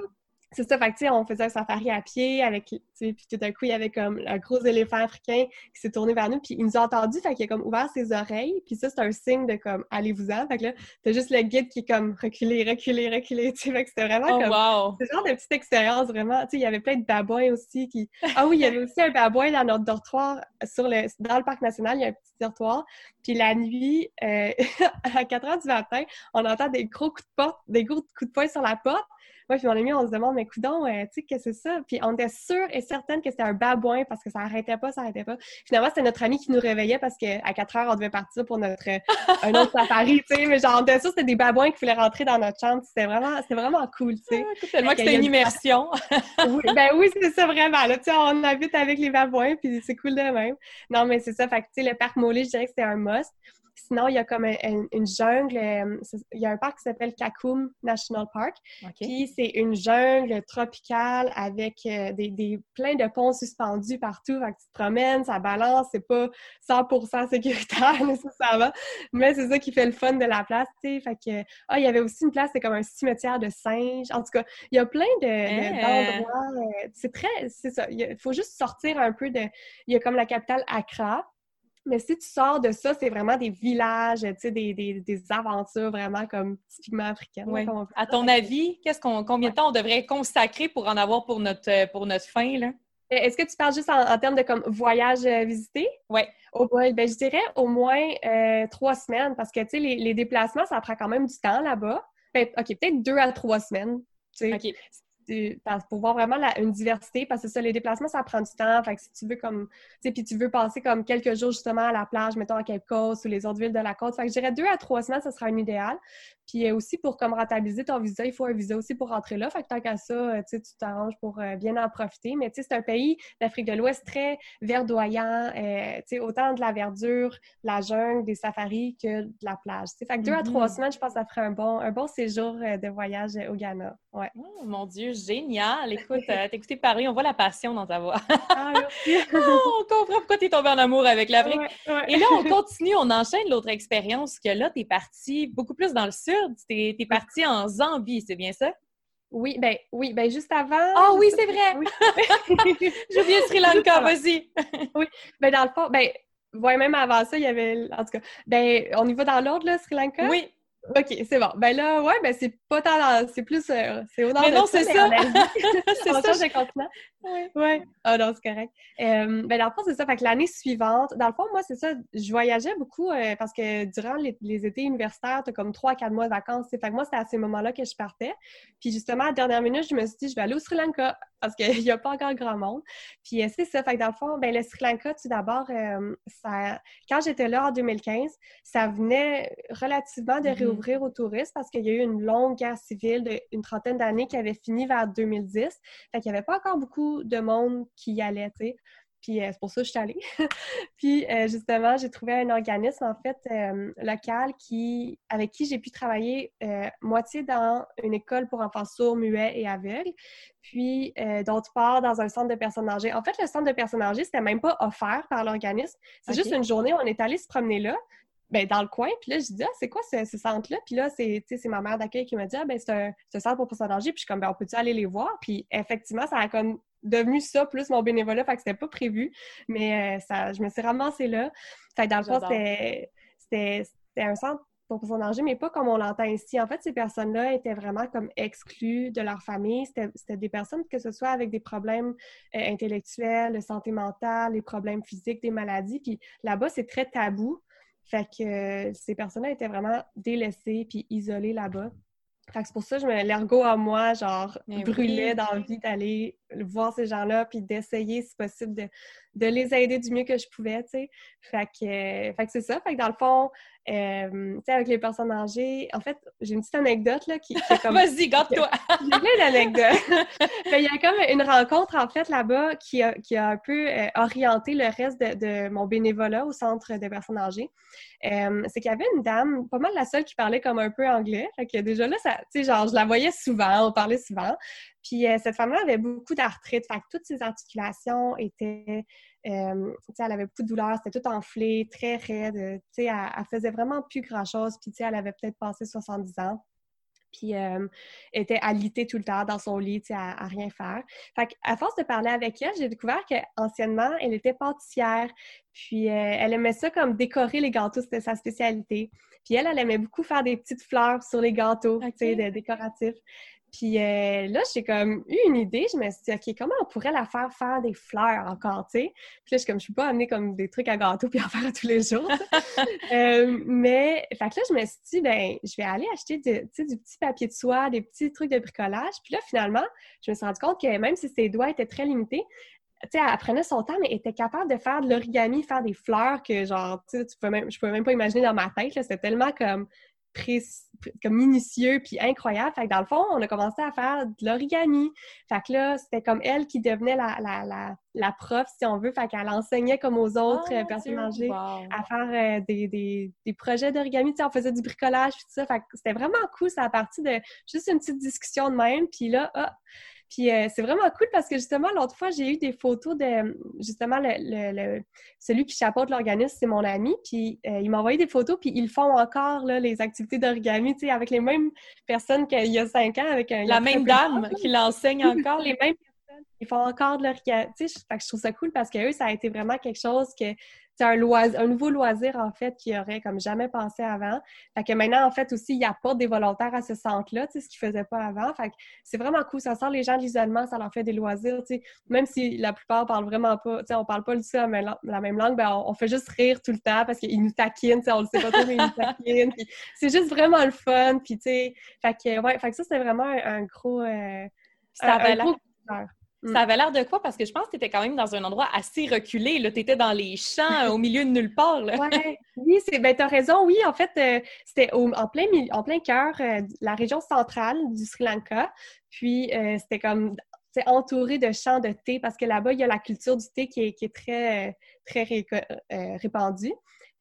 c'est ça, fait que, on faisait un safari à pied avec, puis tout d'un coup, il y avait comme un gros éléphant africain qui s'est tourné vers nous, puis il nous a entendus, fait qu'il a comme ouvert ses oreilles, puis ça, c'est un signe de comme « allez-vous-en », fait que là, t'as juste le guide qui est comme « reculer, reculer, reculer », tu sais, fait que c'était vraiment oh, comme... Wow. C'est genre de petite expérience, vraiment, tu sais, il y avait plein de babouins aussi qui... Ah oui, il y avait aussi un babouin dans notre dortoir, sur le... dans le parc national, il y a un petit dortoir, puis la nuit, euh, *laughs* à 4 heures du matin, on entend des gros coups de porte, des gros coups de poing sur la porte, moi, puis mon ami, on se demande, mais coudon, euh, tu sais, qu'est-ce que c'est ça? Puis on était sûr et certaine que c'était un babouin parce que ça arrêtait pas, ça arrêtait pas. Finalement, c'était notre ami qui nous réveillait parce qu'à 4 heures, on devait partir pour notre euh, un autre *laughs* safari, tu sais. Mais genre, on était sûr que c'était des babouins qui voulaient rentrer dans notre chambre. C'était vraiment, c'était vraiment cool, tu sais. Ah, tellement que c'était une immersion. *laughs* oui, ben oui, c'est ça vraiment. Là, tu sais, on habite avec les babouins, puis c'est cool de même. Non, mais c'est ça. Fait que, tu sais, le parc Molly, je dirais que c'était un must. Sinon, il y a comme une jungle, euh, il y a un parc qui s'appelle Kakum National Park. Puis c'est une jungle tropicale avec euh, des, des, plein de ponts suspendus partout. Fait que tu te promènes, ça balance, c'est pas 100% sécuritaire *laughs* nécessairement, mais c'est ça qui fait le fun de la place, tu sais. Fait que, ah, il y avait aussi une place, c'est comme un cimetière de singes. En tout cas, il y a plein de, d'endroits. Euh, c'est très, c'est ça. Il faut juste sortir un peu de. Il y a comme la capitale Accra. Mais si tu sors de ça, c'est vraiment des villages, tu sais, des, des, des, aventures vraiment comme typiquement africaines. Ouais. À ton avis, qu'est-ce qu'on, combien de temps on devrait consacrer pour en avoir pour notre, euh, pour notre fin, là? Euh, est-ce que tu parles juste en, termes de comme voyage euh, visité? Oui. ben, je dirais au moins trois semaines parce que, tu sais, les, les, déplacements, ça prend quand même du temps là-bas. Ben, OK, peut-être deux à trois semaines. Pour voir vraiment une diversité, parce que ça, les déplacements, ça prend du temps. Fait que si tu veux comme, tu puis tu veux passer comme quelques jours justement à la plage, mettons à Cape Coast ou les autres villes de la côte. Fait que je dirais deux à trois semaines, ça sera un idéal. Puis euh, aussi, pour comme rentabiliser ton visa, il faut un visa aussi pour rentrer là. Fait que tant qu'à ça, euh, tu t'arranges pour euh, bien en profiter. Mais tu sais, c'est un pays d'Afrique de l'Ouest très verdoyant, tu sais, autant de la verdure, la jungle, des safaris que de la plage. Fait que deux à trois mm-hmm. semaines, je pense que ça ferait un bon, un bon séjour de voyage au Ghana. Ouais. Oh, mon Dieu, génial! Écoute, t'écouter parler, on voit la passion dans ta voix. ah, *laughs* oh, on comprend pourquoi t'es tombée en amour avec l'Afrique. Et là, on continue, on enchaîne l'autre expérience que là, t'es partie beaucoup plus dans le sud tu es, partie en Zambie, c'est bien ça? Oui, ben oui, ben juste avant. Ah oui, c'est vrai! Oui. *laughs* J'ai oublié Sri Lanka, vas-y! oui, ben dans le fond, ben, ouais, même avant ça, il y avait, en tout cas, ben, on y va dans l'ordre, là, Sri Lanka? Oui. OK, c'est bon. Ben là, ouais, ben c'est pas tant c'est plus euh, c'est au nord mais non, c'est ça. c'est ça, j'ai continent. Oui. Ouais. Ah non, c'est correct. Euh, ben dans le fond, c'est ça. Fait que l'année suivante, dans le fond, moi, c'est ça, je voyageais beaucoup euh, parce que durant les, étés universitaires, t'as comme trois, quatre mois de vacances. Fait que moi, c'était à ces moments-là que je partais. Puis justement, à la dernière minute, je me suis dit, je vais aller au Sri Lanka parce qu'il *laughs* n'y a pas encore grand monde. Puis c'est ça. Fait que dans le fond, ben le Sri Lanka, tout d'abord, ça quand j'étais là en 2015, ça venait relativement de réouvrir ouvrir aux touristes parce qu'il y a eu une longue guerre civile d'une trentaine d'années qui avait fini vers 2010. Fait qu'il n'y avait pas encore beaucoup de monde qui y allait, tu sais. Puis euh, c'est pour ça que je suis allée. *laughs* puis euh, justement, j'ai trouvé un organisme en fait euh, local qui, avec qui j'ai pu travailler moitié dans une école pour enfants sourds, muets et aveugles, puis d'autre part dans un centre de personnes âgées. En fait, le centre de personnes âgées, c'était même pas offert par l'organisme. C'est juste une journée, on est allé se promener là ben, dans le coin. Puis là, je dis, ah, c'est quoi ce, centre-là? Puis là, c'est ma mère d'accueil qui m'a dit, ah, ben, c'est un, un, centre pour personnes âgées. Puis je suis comme, ben, on peut-tu aller les voir? Puis effectivement, ça a comme devenu ça, plus mon bénévolat, fait que c'était pas prévu. Mais euh, ça, je me suis ramassée là. Fait que dans le fond, c'était un centre pour personnes âgées, mais pas comme on l'entend ici. En fait, ces personnes-là étaient vraiment comme exclues de leur famille. C'était des personnes, que ce soit avec des problèmes euh, intellectuels, de santé mentale, des problèmes physiques, des maladies. Puis là-bas, c'est très tabou. Fait que euh, ces personnes-là étaient vraiment délaissées puis isolées là-bas. Fait que c'est pour ça que l'ergot à moi, genre, brûlait dans d'envie d'aller voir ces gens-là puis d'essayer, si possible, de, de, les aider du mieux que je pouvais, tu sais. Fait que, euh, fait que c'est ça. Fait que dans le fond, euh, tu sais, avec les personnes âgées, en fait, j'ai une petite anecdote, là, qui, est comme... *laughs* Vas-y, garde-toi! *laughs* j'ai plein d'anecdotes! *laughs* Il y a comme une rencontre, en fait, là-bas, qui a, qui a un peu euh, orienté le reste de, de, mon bénévolat au centre de personnes âgées. C'est qu'il y avait une dame, pas mal la seule qui parlait comme un peu anglais. Fait que déjà là, tu sais, genre, je la voyais souvent, on parlait souvent. Puis cette femme-là avait beaucoup d'arthrite, fait que toutes ses articulations étaient euh, elle avait beaucoup de douleurs, c'était tout enflé, très raide. Elle, elle faisait vraiment plus grand-chose. Puis elle avait peut-être passé 70 ans. puis euh, était alitée tout le temps dans son lit, à, à rien faire. Fait à force de parler avec elle, j'ai découvert qu'anciennement, elle était pâtissière, puis euh, elle aimait ça comme décorer les gâteaux, c'était sa spécialité. Puis elle, elle aimait beaucoup faire des petites fleurs sur les gâteaux, tu sais, décoratifs. Puis euh, là, j'ai comme eu une idée. Je me suis dit, OK, comment on pourrait la faire faire des fleurs encore, tu sais? Puis là, je, comme, je peux pas amener comme des trucs à gâteau puis en faire tous les jours. *laughs* euh, mais, fait que là, je me suis dit, ben, je vais aller acheter du, du petit papier de soie, des petits trucs de bricolage. Puis là, finalement, je me suis rendu compte que même si ses doigts étaient très limités, tu sais, elle prenait son temps, mais elle était capable de faire de l'origami, faire des fleurs que, genre, tu sais, peux même, je pouvais même pas imaginer dans ma tête. C'était tellement comme comme minutieux puis incroyable. Fait que dans le fond, on a commencé à faire de l'origami. Fait que là, c'était comme elle qui devenait la, la, la, la, prof, si on veut. Fait qu'elle enseignait comme aux autres oh, personnes âgées à faire euh, des, des, des, projets d'origami. Tu sais, on faisait du bricolage puis tout ça. Fait que c'était vraiment cool. Ça a parti de juste une petite discussion de même. Puis là, ah, puis euh, c'est vraiment cool parce que justement, l'autre fois, j'ai eu des photos de justement le, celui qui chapeaute l'organisme, c'est mon ami. Puis euh, il m'a envoyé des photos, puis ils font encore là, les activités d'origami, tu sais, avec les mêmes personnes qu'il y a cinq ans, avec un. La même dame qui l'enseigne encore. les mêmes personnes. Ils font encore de l'origami. Tu sais, je trouve ça cool parce que eux, ça a été vraiment quelque chose que c'est un, loisir, un nouveau loisir, en fait, qui aurait comme jamais pensé avant. Fait que maintenant, en fait, aussi, il apporte des volontaires à ce centre-là, tu sais, ce qu'ils faisaient pas avant. Fait que c'est vraiment cool. Ça sort les gens de l'isolement, ça leur fait des loisirs, tu sais. Même si la plupart parlent vraiment pas, tu sais, on parle pas du tout la même, langue, ben on, fait juste rire tout le temps parce qu'ils nous taquinent, tu sais, on le sait pas trop, mais ils nous taquinent. c'est juste vraiment le fun, puis tu sais, fait que, ouais, fait que ça, c'était vraiment un, gros... Euh, ça un, gros Mm. Ça avait l'air de quoi? Parce que je pense que tu étais quand même dans un endroit assez reculé. Tu étais dans les champs, au milieu de nulle part. Ouais. Oui, ben, tu as raison. Oui, en fait, euh, c'était en plein, en plein cœur euh, la région centrale du Sri Lanka. Puis, euh, c'était comme entouré de champs de thé parce que là-bas, il y a la culture du thé qui est, qui est très, très répandue.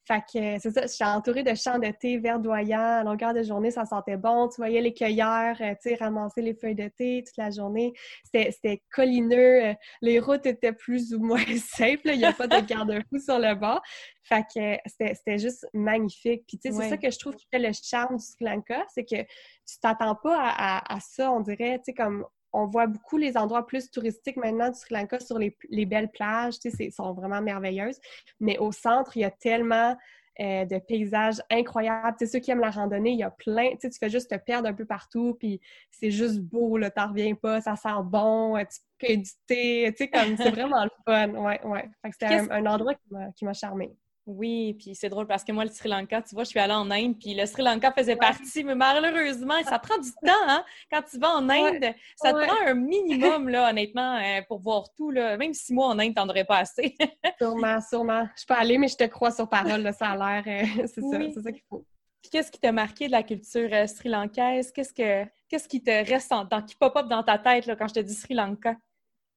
Fait que c'est ça, suis entourée de champs de thé verdoyants à longueur de journée, ça sentait bon. Tu voyais les cueilleurs, euh, tu sais, ramasser les feuilles de thé toute la journée. C'était collineux, euh, les routes étaient plus ou moins *laughs* simples, il n'y a pas de garde-fou sur le bord. Fait que c'était juste magnifique. Puis tu sais, c'est ça que je trouve qui fait le charme du Sri Lanka, c'est que tu t'attends pas à, à, ça, on dirait, tu sais, comme on voit beaucoup les endroits plus touristiques maintenant du Sri Lanka sur les, belles plages, tu sais, sont vraiment merveilleuses. Mais au centre, il y a tellement euh, de paysages incroyables. Tu sais, ceux qui aiment la randonnée, il y a plein. Tu sais, tu fais juste te perdre un peu partout, puis c'est juste beau, là, t'en reviens pas, ça sent bon, euh, tu peux éditer, tu sais, comme c'est *laughs* vraiment le fun. Ouais, ouais. c'était un, un, endroit qui m'a charmé. Oui, puis c'est drôle parce que moi, le Sri Lanka, tu vois, je suis allée en Inde, puis le Sri Lanka faisait partie, mais malheureusement, ça prend du temps, hein? Quand tu vas en Inde, ça te prend un minimum, *laughs* là, honnêtement, euh, pour voir tout, là. Même six mois en Inde, t'en aurais pas assez. *laughs* sûrement, sûrement. Je peux aller, mais je te crois sur parole, là, ça a l'air, euh, *laughs* c'est ça, c'est ça qu'il faut. Puis qu'est-ce qui t'a marqué de la culture euh, sri-lankaise? Qu'est-ce que qu'est-ce qui te reste en, qui pop-up dans ta tête, là, quand je te dis Sri Lanka?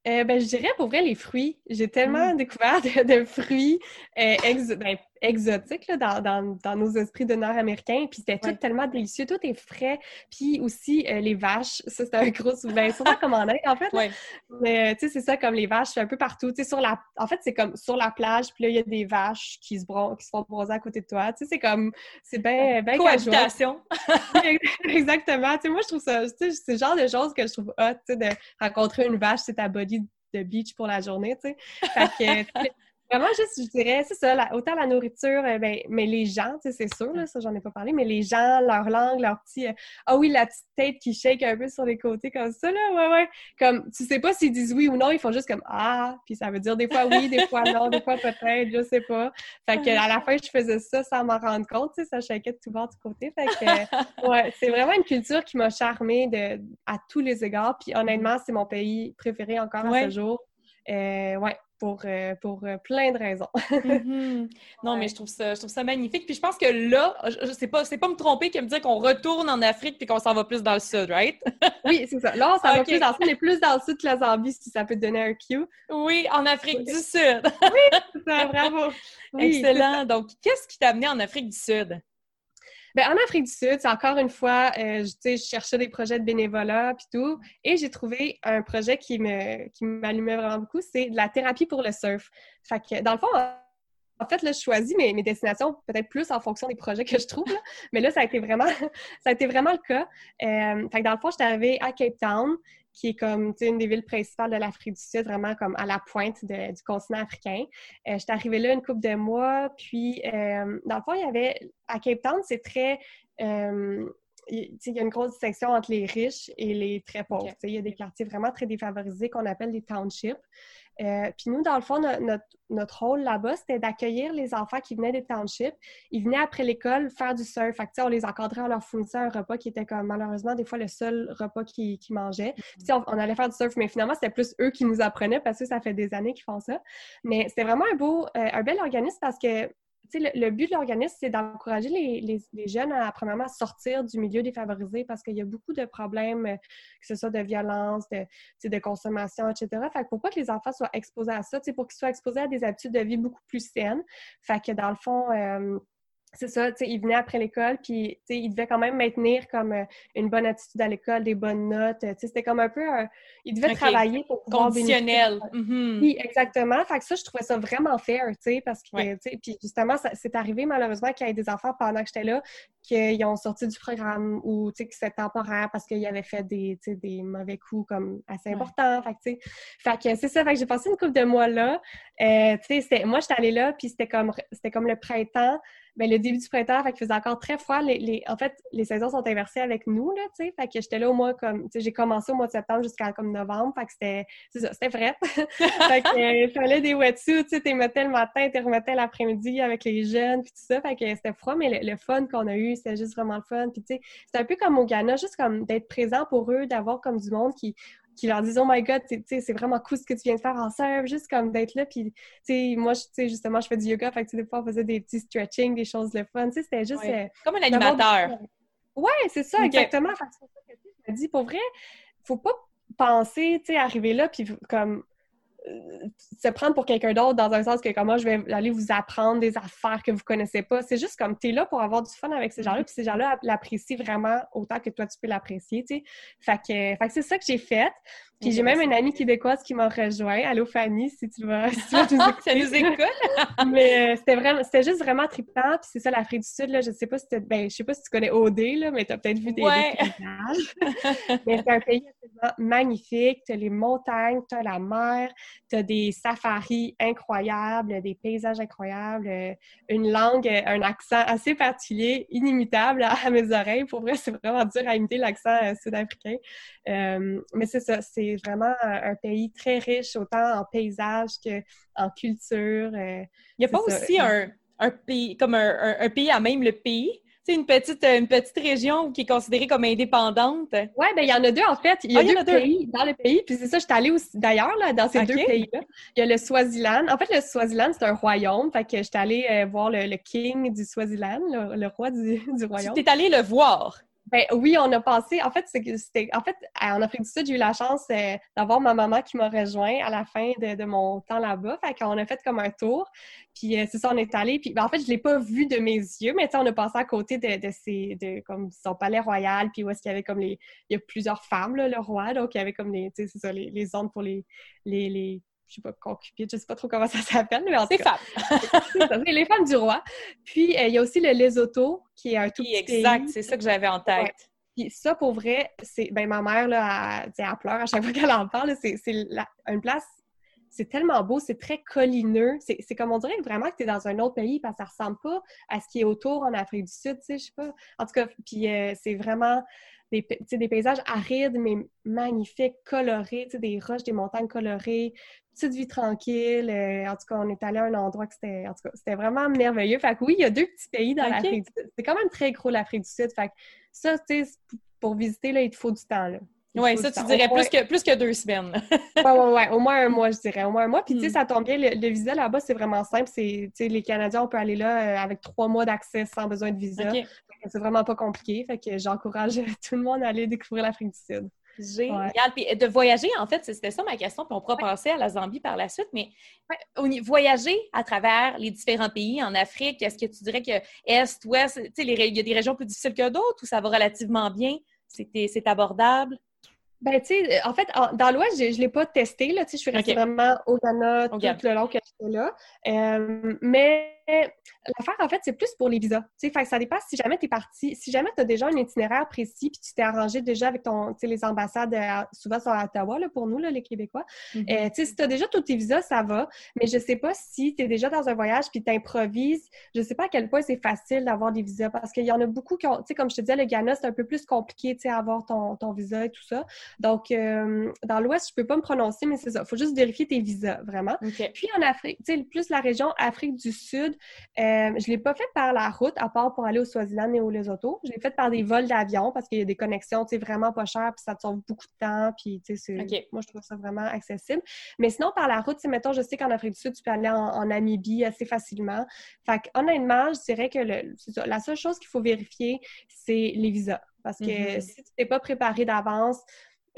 Euh, ben, je dirais pour vrai les fruits. J'ai tellement mmh. découvert de, fruits euh, ben, exotique là, dans, dans, dans, nos esprits de Nord-Américains. Puis c'était tout tellement délicieux, tout est frais. Puis aussi euh, les vaches, ça c'était un gros souvenir. Souvent comme en Inde, en fait. Mais tu sais, c'est ça, comme les vaches, c'est un peu partout. Tu sais, sur la... En fait, c'est comme sur la plage, puis là, il y a des vaches qui se, bron... qui se font bronzer à côté de toi. Tu sais, c'est comme... C'est bien ben Cohabitation! *laughs* Exactement. Tu sais, moi, je trouve ça... Tu sais, c'est le genre de choses que je trouve hot, tu sais, de rencontrer une vache, c'est ta body de beach pour la journée, tu sais. Fait que... Vraiment, juste, je dirais, c'est ça, autant la nourriture, euh, ben, mais les gens, tu sais, c'est sûr, là, ça, j'en ai pas parlé, mais les gens, leur langue, leur petit... Euh, ah oui, la petite tête qui shake un peu sur les côtés comme ça, là, ouais, ouais. Comme, tu sais pas s'ils disent oui ou non, ils font juste comme « Ah! » Puis ça veut dire des fois oui, des fois non, des fois peut-être, je sais pas. Fait que à la fin, je faisais ça sans m'en rendre compte, tu sais, ça shakait de tout bord, de côté. Fait que, *laughs* ouais, c'est vraiment une culture qui m'a charmée de, à tous les égards. Puis honnêtement, c'est mon pays préféré encore à ce jour. Euh, ouais, pour, euh, pour euh, plein de raisons. Mm-hmm. *laughs* Non, mais je trouve, ça, je trouve ça magnifique. Puis je pense que là, je, sais pas, c'est pas me tromper que me dire qu'on retourne en Afrique puis qu'on s'en va plus dans le sud, right? *laughs* oui, c'est ça. Là, on s'en va plus dans le sud, mais plus dans le sud que la Zambie, si ça peut te donner un cue. Oui, en Afrique du Sud. oui, c'est ça, bravo. *laughs* Excellent. Donc, qu'est-ce qui t'a amené en Afrique du Sud? Ben, en Afrique du Sud, encore une fois, euh, je, je cherchais des projets de bénévolat puis tout, et j'ai trouvé un projet qui me qui m'allumait vraiment beaucoup, c'est de la thérapie pour le surf. Fait que dans le fond, en fait, je choisis mes, destinations peut-être plus en fonction des projets que je trouve. Mais là, ça a été vraiment, *laughs* ça a été vraiment le cas. Euh, dans le fond, j'étais arrivée à Cape Town, qui est comme une des villes principales de l'Afrique du Sud, vraiment comme à la pointe du continent africain. Euh, j'étais arrivée là une couple de mois, puis euh, dans le fond, il y avait à Cape Town, c'est très il y a une grosse distinction entre les riches et les très pauvres. Il y a des quartiers vraiment très défavorisés qu'on appelle des townships. Euh, puis nous, dans le fond, notre, rôle là-bas, c'était d'accueillir les enfants qui venaient des townships. Ils venaient après l'école faire du surf. Fait on les encadrait, on leur fournissait un repas qui était comme malheureusement des fois le seul repas qu'ils mangeaient. Mm-hmm. on, allait faire du surf, mais finalement, c'était plus eux qui nous apprenaient parce que ça fait des années qu'ils font ça. Mais c'était vraiment un beau, euh, un bel organisme parce que le, but de l'organisme, c'est d'encourager les, jeunes à, premièrement, sortir du milieu défavorisé parce qu'il y a beaucoup de problèmes, euh, que ce soit de violence, de, consommation, etc. Fait que que les enfants soient exposés à ça, pour qu'ils soient exposés à des habitudes de vie beaucoup plus saines? Fait que dans le fond, euh, c'est ça, tu sais, il venait après l'école, puis tu sais, il devait quand même maintenir comme euh, une bonne attitude à l'école, des bonnes notes. Tu sais, c'était comme un peu Il devait travailler pour pouvoir Conditionnel. Mm-hmm. Oui, exactement. Fait que ça, je trouvais ça vraiment fair, tu sais, parce que, tu sais, puis justement, c'est arrivé malheureusement qu'il y ait des enfants pendant que j'étais là qu'ils ont sorti du programme ou, tu sais, que c'était temporaire parce qu'ils avaient fait des, tu sais, des mauvais coups comme assez importants. Fait que, tu sais, fait que c'est ça. Fait que j'ai passé une couple de mois là. Euh, tu sais, moi, j'étais allée là, puis c'était comme, c'était comme le printemps ben, le début du printemps, fait qu'il faisait encore très froid. Les, en fait, les saisons sont inversées avec nous, là, tu sais. Fait que j'étais là au mois comme, tu sais, j'ai commencé au mois de septembre jusqu'à comme novembre. Fait que c'était, c'est ça, c'était vrai. *laughs* fait que, il fallait des wetsuits, tu sais, t'es mettais le matin, t'es remettais l'après-midi avec les jeunes, puis tout ça. Fait que c'était froid, mais le, fun qu'on a eu, c'était juste vraiment le fun. Puis, tu sais, c'était un peu comme au Ghana, juste comme d'être présent pour eux, d'avoir comme du monde qui, qui leur disent Oh my God, c'est vraiment cool ce que tu viens de faire en serve, juste comme d'être là. Puis, moi, justement, je fais du yoga, fait que des fois, on faisait des petits stretching, des choses de fun. C'était juste. Euh, comme un animateur. Ouais, c'est ça, exactement. Fait que je me dis, pour vrai, faut pas penser, tu sais, arriver là, puis comme se prendre pour quelqu'un d'autre dans un sens que comment je vais aller vous apprendre des affaires que vous connaissez pas. C'est juste comme tu es là pour avoir du fun avec ces gens-là, puis ces gens-là l'apprécient vraiment autant que toi tu peux l'apprécier, tu sais. Fait que, fait que c'est ça que j'ai fait. Puis j'ai même une amie québécoise qui m'a rejoint. Allô Fanny, si tu vas, si tu *laughs* écouter. ça nous écoute. mais euh, c'était vraiment, c'était juste vraiment trippant. Puis c'est ça l'Afrique du Sud là. Je sais pas si ben, je sais pas si tu connais OD là, mais tu as peut-être vu des, ouais. mais c'est un pays absolument magnifique. Tu as les montagnes, tu as la mer, tu as des safaris incroyables, des paysages incroyables, euh, une langue, euh, un accent assez particulier, inimitable à, mes oreilles. Pour vrai, c'est vraiment dur à imiter l'accent sud-africain. mais c'est ça, c'est vraiment un, pays très riche, autant en paysage qu'en culture. Euh, Il n'y a pas aussi un, pays, comme un, pays à même le pays? Une petite, une petite région qui est considérée comme indépendante. Oui, bien, il y en a deux, en fait. Il y a, ah, deux, pays dans le pays. Puis c'est ça, je suis allée aussi, d'ailleurs, dans ces deux pays-là. Il y a le Swaziland. En fait, le Swaziland, c'est un royaume. Fait que je suis allée euh, voir le, king du Swaziland, le, roi du, *laughs* du royaume. Tu es allée le voir? Ben oui, on a passé. En fait, c'était. En fait, en Afrique du Sud, j'ai eu la chance euh, d'avoir ma maman qui m'a rejoint à la fin de, mon temps là-bas. Fait qu'on a fait comme un tour. Puis euh, c'est ça, on est allé. Puis ben, en fait, je l'ai pas vu de mes yeux, mais on a passé à côté de, ces, de comme son palais royal. Puis où est-ce qu'il y avait comme les. Il y a plusieurs femmes, là, le roi. Donc il y avait comme les. Tu sais, c'est ça, les, les zones pour les je sais pas, je sais pas trop comment *laughs* ça s'appelle, mais en tout cas. femmes. *laughs* c'est les femmes du roi. Puis, euh, il y a aussi le Lesotho, qui est un tout petit Exact, c'est ça que j'avais en tête. Puis ça, pour vrai, c'est... Ben, ma mère, là, elle, elle pleure à chaque fois *laughs* qu'elle en parle. C'est une place... C'est tellement beau, c'est très collineux. C'est comme on dirait vraiment que tu es dans un autre pays parce que ça ressemble pas à ce qui est autour en Afrique du Sud, tu sais, je sais pas. En tout cas, puis euh, c'est vraiment des, des paysages arides, mais magnifiques, colorés, des roches, des montagnes colorées, petite vie tranquille. Euh, en tout cas, on est allé à un endroit que c'était, en tout cas, c'était vraiment merveilleux. Fait que oui, il y a deux petits pays dans l'Afrique du Sud. C'est quand même très gros, l'Afrique du Sud. Fait que ça, tu sais, pour visiter, là, il te faut du temps, là. Oui, ça, tu dirais plus que, plus que deux semaines. oui, oui, oui. Au moins un mois, je dirais. Au moins un mois. Puis, tu sais, hmm. ça tombe bien. Le, visa là-bas, c'est vraiment simple. C'est, les Canadiens, on peut aller là euh, avec trois mois d'accès sans besoin de visa. C'est vraiment pas compliqué. Fait que j'encourage *laughs* tout le monde à aller découvrir l'Afrique du Sud. Génial. Puis de voyager, en fait, c'était ça ma question. Puis on pourra penser à la Zambie par la suite. Mais voyager à travers les différents pays en Afrique, est-ce que tu dirais que Est, Ouest, il y a des régions plus difficiles que d'autres ou ça va relativement bien? C'est abordable? Ben, tu sais, en fait, dans l'Ouest, je ne l'ai pas testé, là, tu sais, je suis restée vraiment au Ghana tout le long que j'étais là. Euh, mais l'affaire, en fait, c'est plus pour les visas. Fait que ça dépend si jamais tu es parti, si jamais tu as déjà un itinéraire précis, puis tu t'es arrangé déjà avec ton, les ambassades, euh, souvent sont à Ottawa, là, pour nous, là, les Québécois. Mm-hmm. Euh, si tu as déjà tous tes visas, ça va, mais je sais pas si tu es déjà dans un voyage puis tu improvises. Je sais pas à quel point c'est facile d'avoir des visas parce qu'il y en a beaucoup qui ont, tu sais, comme je te disais, le Ghana, c'est un peu plus compliqué, tu sais, avoir ton, ton, visa et tout ça. Donc, euh, dans l'Ouest, je peux pas me prononcer, mais c'est ça. Il faut juste vérifier tes visas, vraiment. Puis en Afrique, tu sais, plus la région Afrique du Sud, euh, je l'ai pas fait par la route, à part pour aller au Swaziland et au Lesotho. Je l'ai fait par des vols d'avion parce qu'il y a des connexions, tu sais, vraiment pas chères, puis ça te sauve beaucoup de temps, puis tu sais, moi, je trouve ça vraiment accessible. Mais sinon, par la route, tu mettons, je sais qu'en Afrique du Sud, tu peux aller en, Namibie assez facilement. Fait honnêtement, je dirais que le, la seule chose qu'il faut vérifier, c'est les visas. Parce que mm-hmm. si tu t'es pas préparé d'avance,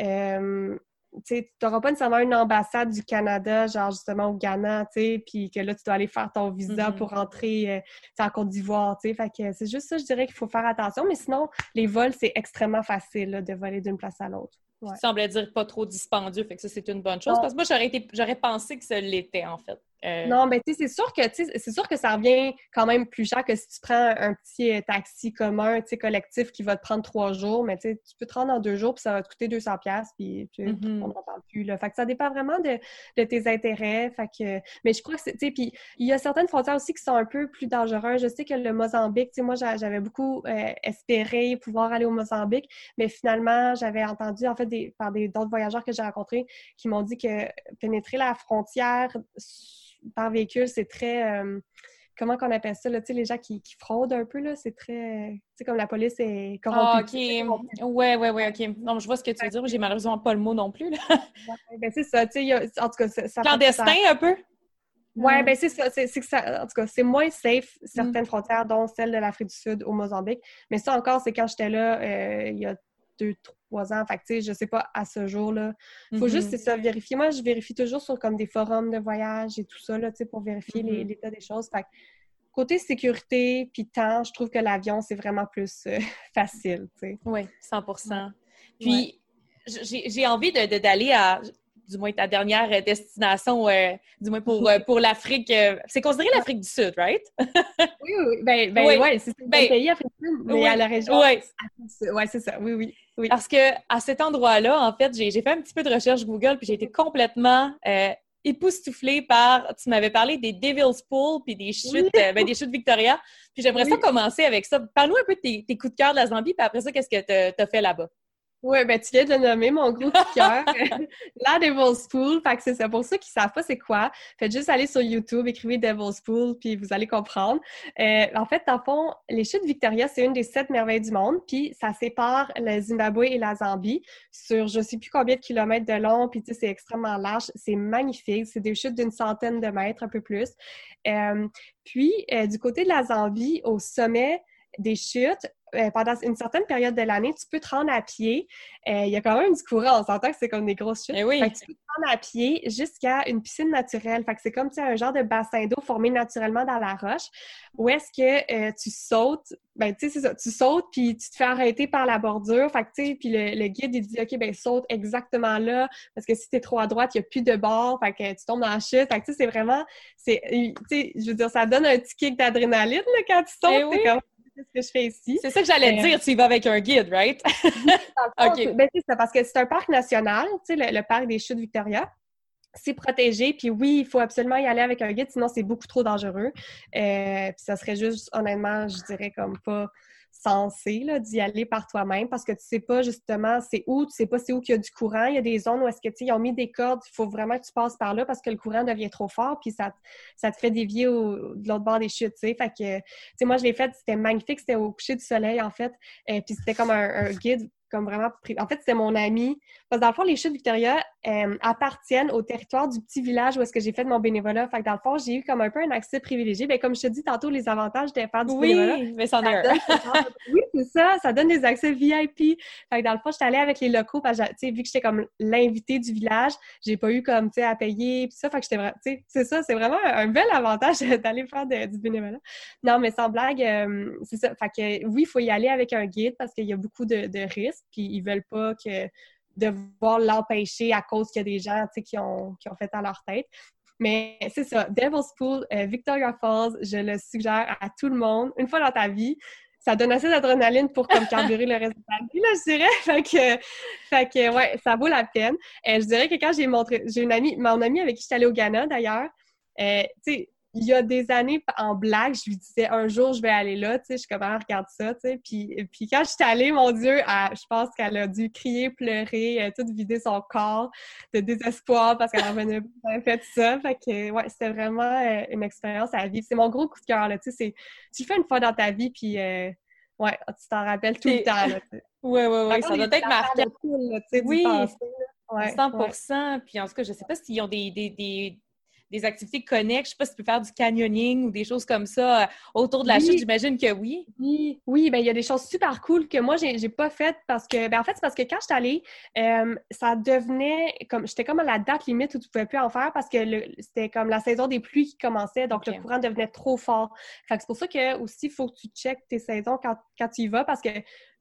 euh, tu n'auras pas nécessairement une ambassade du Canada, genre justement au Ghana, tu sais, puis que là, tu dois aller faire ton visa mm-hmm. pour rentrer euh, en Côte d'Ivoire, tu c'est juste ça, je dirais qu'il faut faire attention. Mais sinon, les vols, c'est extrêmement facile de voler d'une place à l'autre. Ouais. semblait dire pas trop dispendieux, fait que ça, c'est une bonne chose. Parce que moi, j'aurais, j'aurais pensé que ça l'était, en fait. Euh, non, mais tu sais, c'est sûr que c'est sûr que ça revient quand même plus cher que si tu prends un petit euh, taxi commun, tu sais, collectif qui va te prendre trois jours, mais tu sais, tu peux te rendre en deux jours puis ça va te coûter 200 pièces puis tu, mm-hmm. on n'en parle plus là. Fait que ça dépend vraiment de, tes intérêts. Fait que, mais je crois que c'est, tu sais, puis il y a certaines frontières aussi qui sont un peu plus dangereuses. Je sais que le Mozambique, tu sais, moi j'avais beaucoup euh, espéré pouvoir aller au Mozambique, mais finalement j'avais entendu en fait des, par des d'autres voyageurs que j'ai rencontrés qui m'ont dit que pénétrer la frontière par véhicule, c'est très. Euh, comment qu'on appelle ça, là, les gens qui, qui, fraudent un peu, là, c'est très... Tu sais, comme la police est corrompue. Ah, OK. Ouais, ouais, ouais, OK. Non, je vois ce que tu veux dire. J'ai malheureusement pas le mot non plus, là. ben, c'est ça, tu sais, en tout cas, ça... Clandestin, un peu? Oui, mm. ben c'est ça. C'est, que ça. En tout cas, c'est moins safe certaines mm. frontières, dont celle de l'Afrique du Sud au Mozambique. Mais ça encore, c'est quand j'étais là, euh, il y a deux, trois ans. Fait que, tu sais, je sais pas à ce jour-là. Il faut juste, mm-hmm. c'est ça, vérifier. Moi, je vérifie toujours sur comme des forums de voyage et tout ça, là, tu sais, pour vérifier mm-hmm. l'état des choses. Fait que, côté sécurité puis temps, je trouve que l'avion, c'est vraiment plus euh, *laughs* facile, tu sais. Oui, 100% Puis, j'ai envie d'aller à du moins ta dernière euh, destination, euh, du moins pour, euh, pour l'Afrique. c'est considéré l'Afrique du Sud, right? *laughs* oui, oui, ben, ben, oui. Ouais, c'est un ben, pays africain, mais oui, à la région. Oui, ouais, c'est ça, oui, oui, oui. Parce que à cet endroit-là, en fait, j'ai fait un petit peu de recherche Google, puis j'ai été complètement époustouflée par. Tu m'avais parlé des Devil's Pool puis des chutes, ben, des chutes Victoria. Puis j'aimerais ça commencer avec ça. Parle-nous un peu de tes, tes, coups de cœur de la Zambie, puis après ça, qu'est-ce que tu as fait là-bas? Oui, ben tu viens de nommer, mon gros de cœur. *laughs* la Devil's Pool. Fait que c'est Pour ceux qui ne savent pas c'est quoi, faites juste aller sur YouTube, écrivez Devil's Pool, puis vous allez comprendre. Euh, en fait, dans le fond, les chutes Victoria, c'est une des sept merveilles du monde, puis ça sépare le Zimbabwe et la Zambie sur je sais plus combien de kilomètres de long, puis tu sais, c'est extrêmement large. C'est magnifique. C'est des chutes d'une centaine de mètres, un peu plus. Euh, puis, euh, du côté de la Zambie, au sommet, des chutes, euh, pendant une certaine période de l'année, tu peux te rendre à pied. Euh, il y a quand même du courant, on s'entend que c'est comme des grosses chutes. Eh tu peux te rendre à pied jusqu'à une piscine naturelle. Fait que c'est comme un genre de bassin d'eau formé naturellement dans la roche où est-ce que euh, tu sautes, ben tu sais, c'est ça, tu sautes puis tu te fais arrêter par la bordure. Fait que tu sais, puis le, guide il dit OK, ben saute exactement là parce que si tu es trop à droite, il n'y a plus de bord, fait que tu tombes dans la chute. Fait que tu sais, c'est vraiment, tu sais, je veux dire, ça donne un petit kick d'adrénaline quand tu sautes. Eh comme ce que je fais ici. C'est ça que j'allais euh, dire, tu y vas avec un guide, right? *laughs* *laughs* OK. Ben, c'est parce que c'est un parc national, tu sais, le, parc des Chutes Victoria c'est protégé, puis oui, il faut absolument y aller avec un guide, sinon c'est beaucoup trop dangereux. Euh, puis ça serait juste, honnêtement, je dirais comme pas censé d'y aller par toi-même parce que tu sais pas justement c'est où, tu sais pas c'est où qu'il y a du courant. Il y a des zones où est-ce que tu ils ont mis des cordes, il faut vraiment que tu passes par là parce que le courant devient trop fort puis ça, te fait dévier de l'autre bord des chutes, tu sais. Fait que, tu sais, moi je l'ai fait, c'était magnifique, c'était au coucher du soleil en fait. et puis c'était comme un guide comme vraiment... En fait, c'était mon ami. Parce que dans le fond, les chutes Victoria euh, appartiennent au territoire du petit village où est-ce que j'ai fait mon bénévolat. Fait que dans le fond, j'ai eu comme un peu un accès privilégié. Mais comme je te dis tantôt, les avantages de faire du oui, bénévolat... mais c'en est Oui, c'est ça. Ça donne des accès VIP. Fait que dans le fond, j'étais allée avec les locaux parce que, tu sais, vu que j'étais comme l'invité du village, j'ai pas eu comme, tu sais, à payer puis ça. Fait que j'étais vraiment... Tu sais, c'est ça. C'est vraiment un, bel avantage *laughs* d'aller faire du bénévolat. Non, mais sans blague, euh, c'est ça. Fait que oui, il faut y aller avec un guide parce qu'il y a beaucoup de, de risques puis ils veulent pas que devoir l'empêcher à cause qu'il y a des gens qui ont, qui ont fait à leur tête. Mais c'est ça, Devil's Pool, euh, Victoria Falls, je le suggère à tout le monde, une fois dans ta vie. Ça donne assez d'adrénaline pour comme carburer le reste de ta vie, là, je dirais. *laughs* Fait que ouais, ça vaut la peine. Euh, je dirais que quand j'ai montré, j'ai une amie, mon amie avec qui je suis allée au Ghana d'ailleurs, euh, tu sais, il y a des années, en blague, je lui disais un jour je vais aller là, tu sais, je suis comme, ah, regarde ça, tu sais. Puis, puis quand je suis allée, mon Dieu, je pense qu'elle a dû crier, pleurer, euh, tout vider son corps de désespoir parce qu'elle avait fait ça. Fait que, ouais, c'était vraiment euh, une expérience à vivre. C'est mon gros coup de cœur, là, tu sais. Tu le fais une fois dans ta vie, puis, euh, ouais, tu t'en rappelles tout le temps, là, Oui, oui, oui, ça doit être marquant. oui, 100% Puis en tout cas, je ne sais pas s'ils ont des, des des activités connexes. Je sais pas si tu peux faire du canyoning ou des choses comme ça euh, autour de la chute. J'imagine que oui. Oui, oui ben, il y a des choses super cool que moi, j'ai pas faites parce que, ben, en fait, c'est parce que quand je suis allée, euh, ça devenait comme, j'étais comme à la date limite où tu pouvais plus en faire parce que c'était comme la saison des pluies qui commençait, donc le courant devenait trop fort. c'est pour ça que aussi, il faut que tu checkes tes saisons quand, quand tu y vas parce que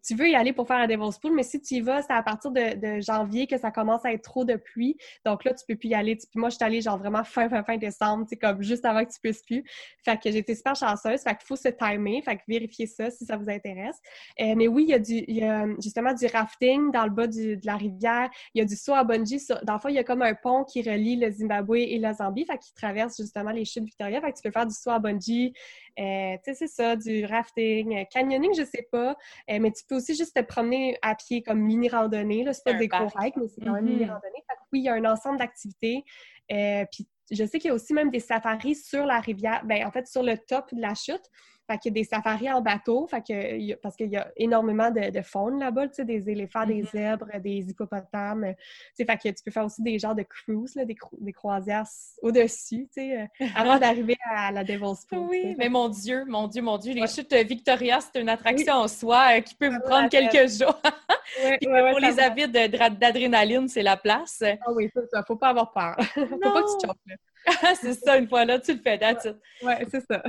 tu veux y aller pour faire un Devil's Pool, mais si tu y vas, c'est à partir de, janvier que ça commence à être trop de pluie. Donc là, tu peux plus y aller. Moi, je suis allée genre vraiment fin, fin, fin décembre, c'est comme juste avant que tu puisses plus. Fait que j'étais super chanceuse. Fait qu'il faut se timer. Fait que vérifiez ça si ça vous intéresse. Euh, mais oui, il y, a du, il y a justement du rafting dans le bas de la rivière. Il y a du saut à bungee. dans le fond, il y a comme un pont qui relie le Zimbabwe et la Zambie. Fait qu'il traverse justement les chutes Victoria. Fait que tu peux faire du saut à bungee. Euh, tu sais, c'est ça, du rafting. Euh, canyoning, je sais pas. mais tu peux aussi juste te promener à pied comme mini-randonnée. C'est pas des gros hikes, mais c'est quand même mini-randonnée. oui, il y a un ensemble d'activités. Euh, puis je sais qu'il y a aussi même des safaris sur la rivière, ben, en fait, sur le top de la chute. Fait qu'il y a des safaris en bateau, fait que, parce qu'il y a énormément de, faune là-bas, tu sais, des éléphants, des mm-hmm. zèbres, des hippopotames. Tu sais, fait que tu peux faire aussi des genres de cruises, là, des, des, croisières au-dessus, tu sais, euh, *laughs* avant d'arriver à la Devil's Pool. Oui, mais mon Dieu, mon Dieu, mon Dieu, les chutes Victoria, c'est une attraction en soi euh, qui peut vous prendre quelques jours. *laughs* pour les avides d'adrénaline, c'est la place. Ah oui, ça, faut pas avoir peur. *laughs* faut pas que tu choques, *laughs* c'est ça, une fois là, tu le fais, that's Oui, c'est ça.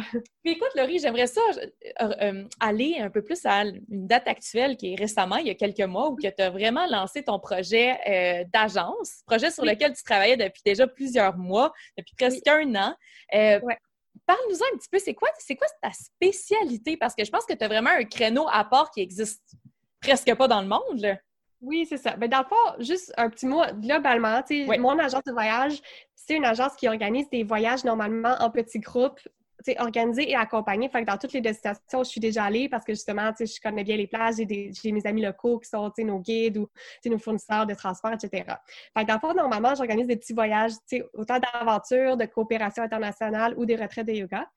Puis écoute, Laurie, j'aimerais ça euh, euh, aller un peu plus à une date actuelle qui est récemment, il y a quelques mois, où tu as vraiment lancé ton projet euh, d'agence, projet sur lequel tu travaillais depuis déjà plusieurs mois, depuis presque un an. Parle-nous un petit peu, c'est quoi, quoi ta spécialité? Parce que je pense que tu as vraiment un créneau à part qui existe presque pas dans le monde. Là. Oui, c'est ça. Ben, dans le fond, juste un petit mot, globalement, mon agence de voyage, c'est une agence qui organise des voyages normalement en petits groupes organisé et accompagné. Fait que dans toutes les destinations je suis déjà allée, parce que justement, je connais bien les plages, j'ai mes amis locaux qui sont nos guides ou nos fournisseurs de transport, etc. Fait que dans le fond, normalement, j'organise des petits voyages, autant d'aventures, de coopération internationale ou des retraites de yoga.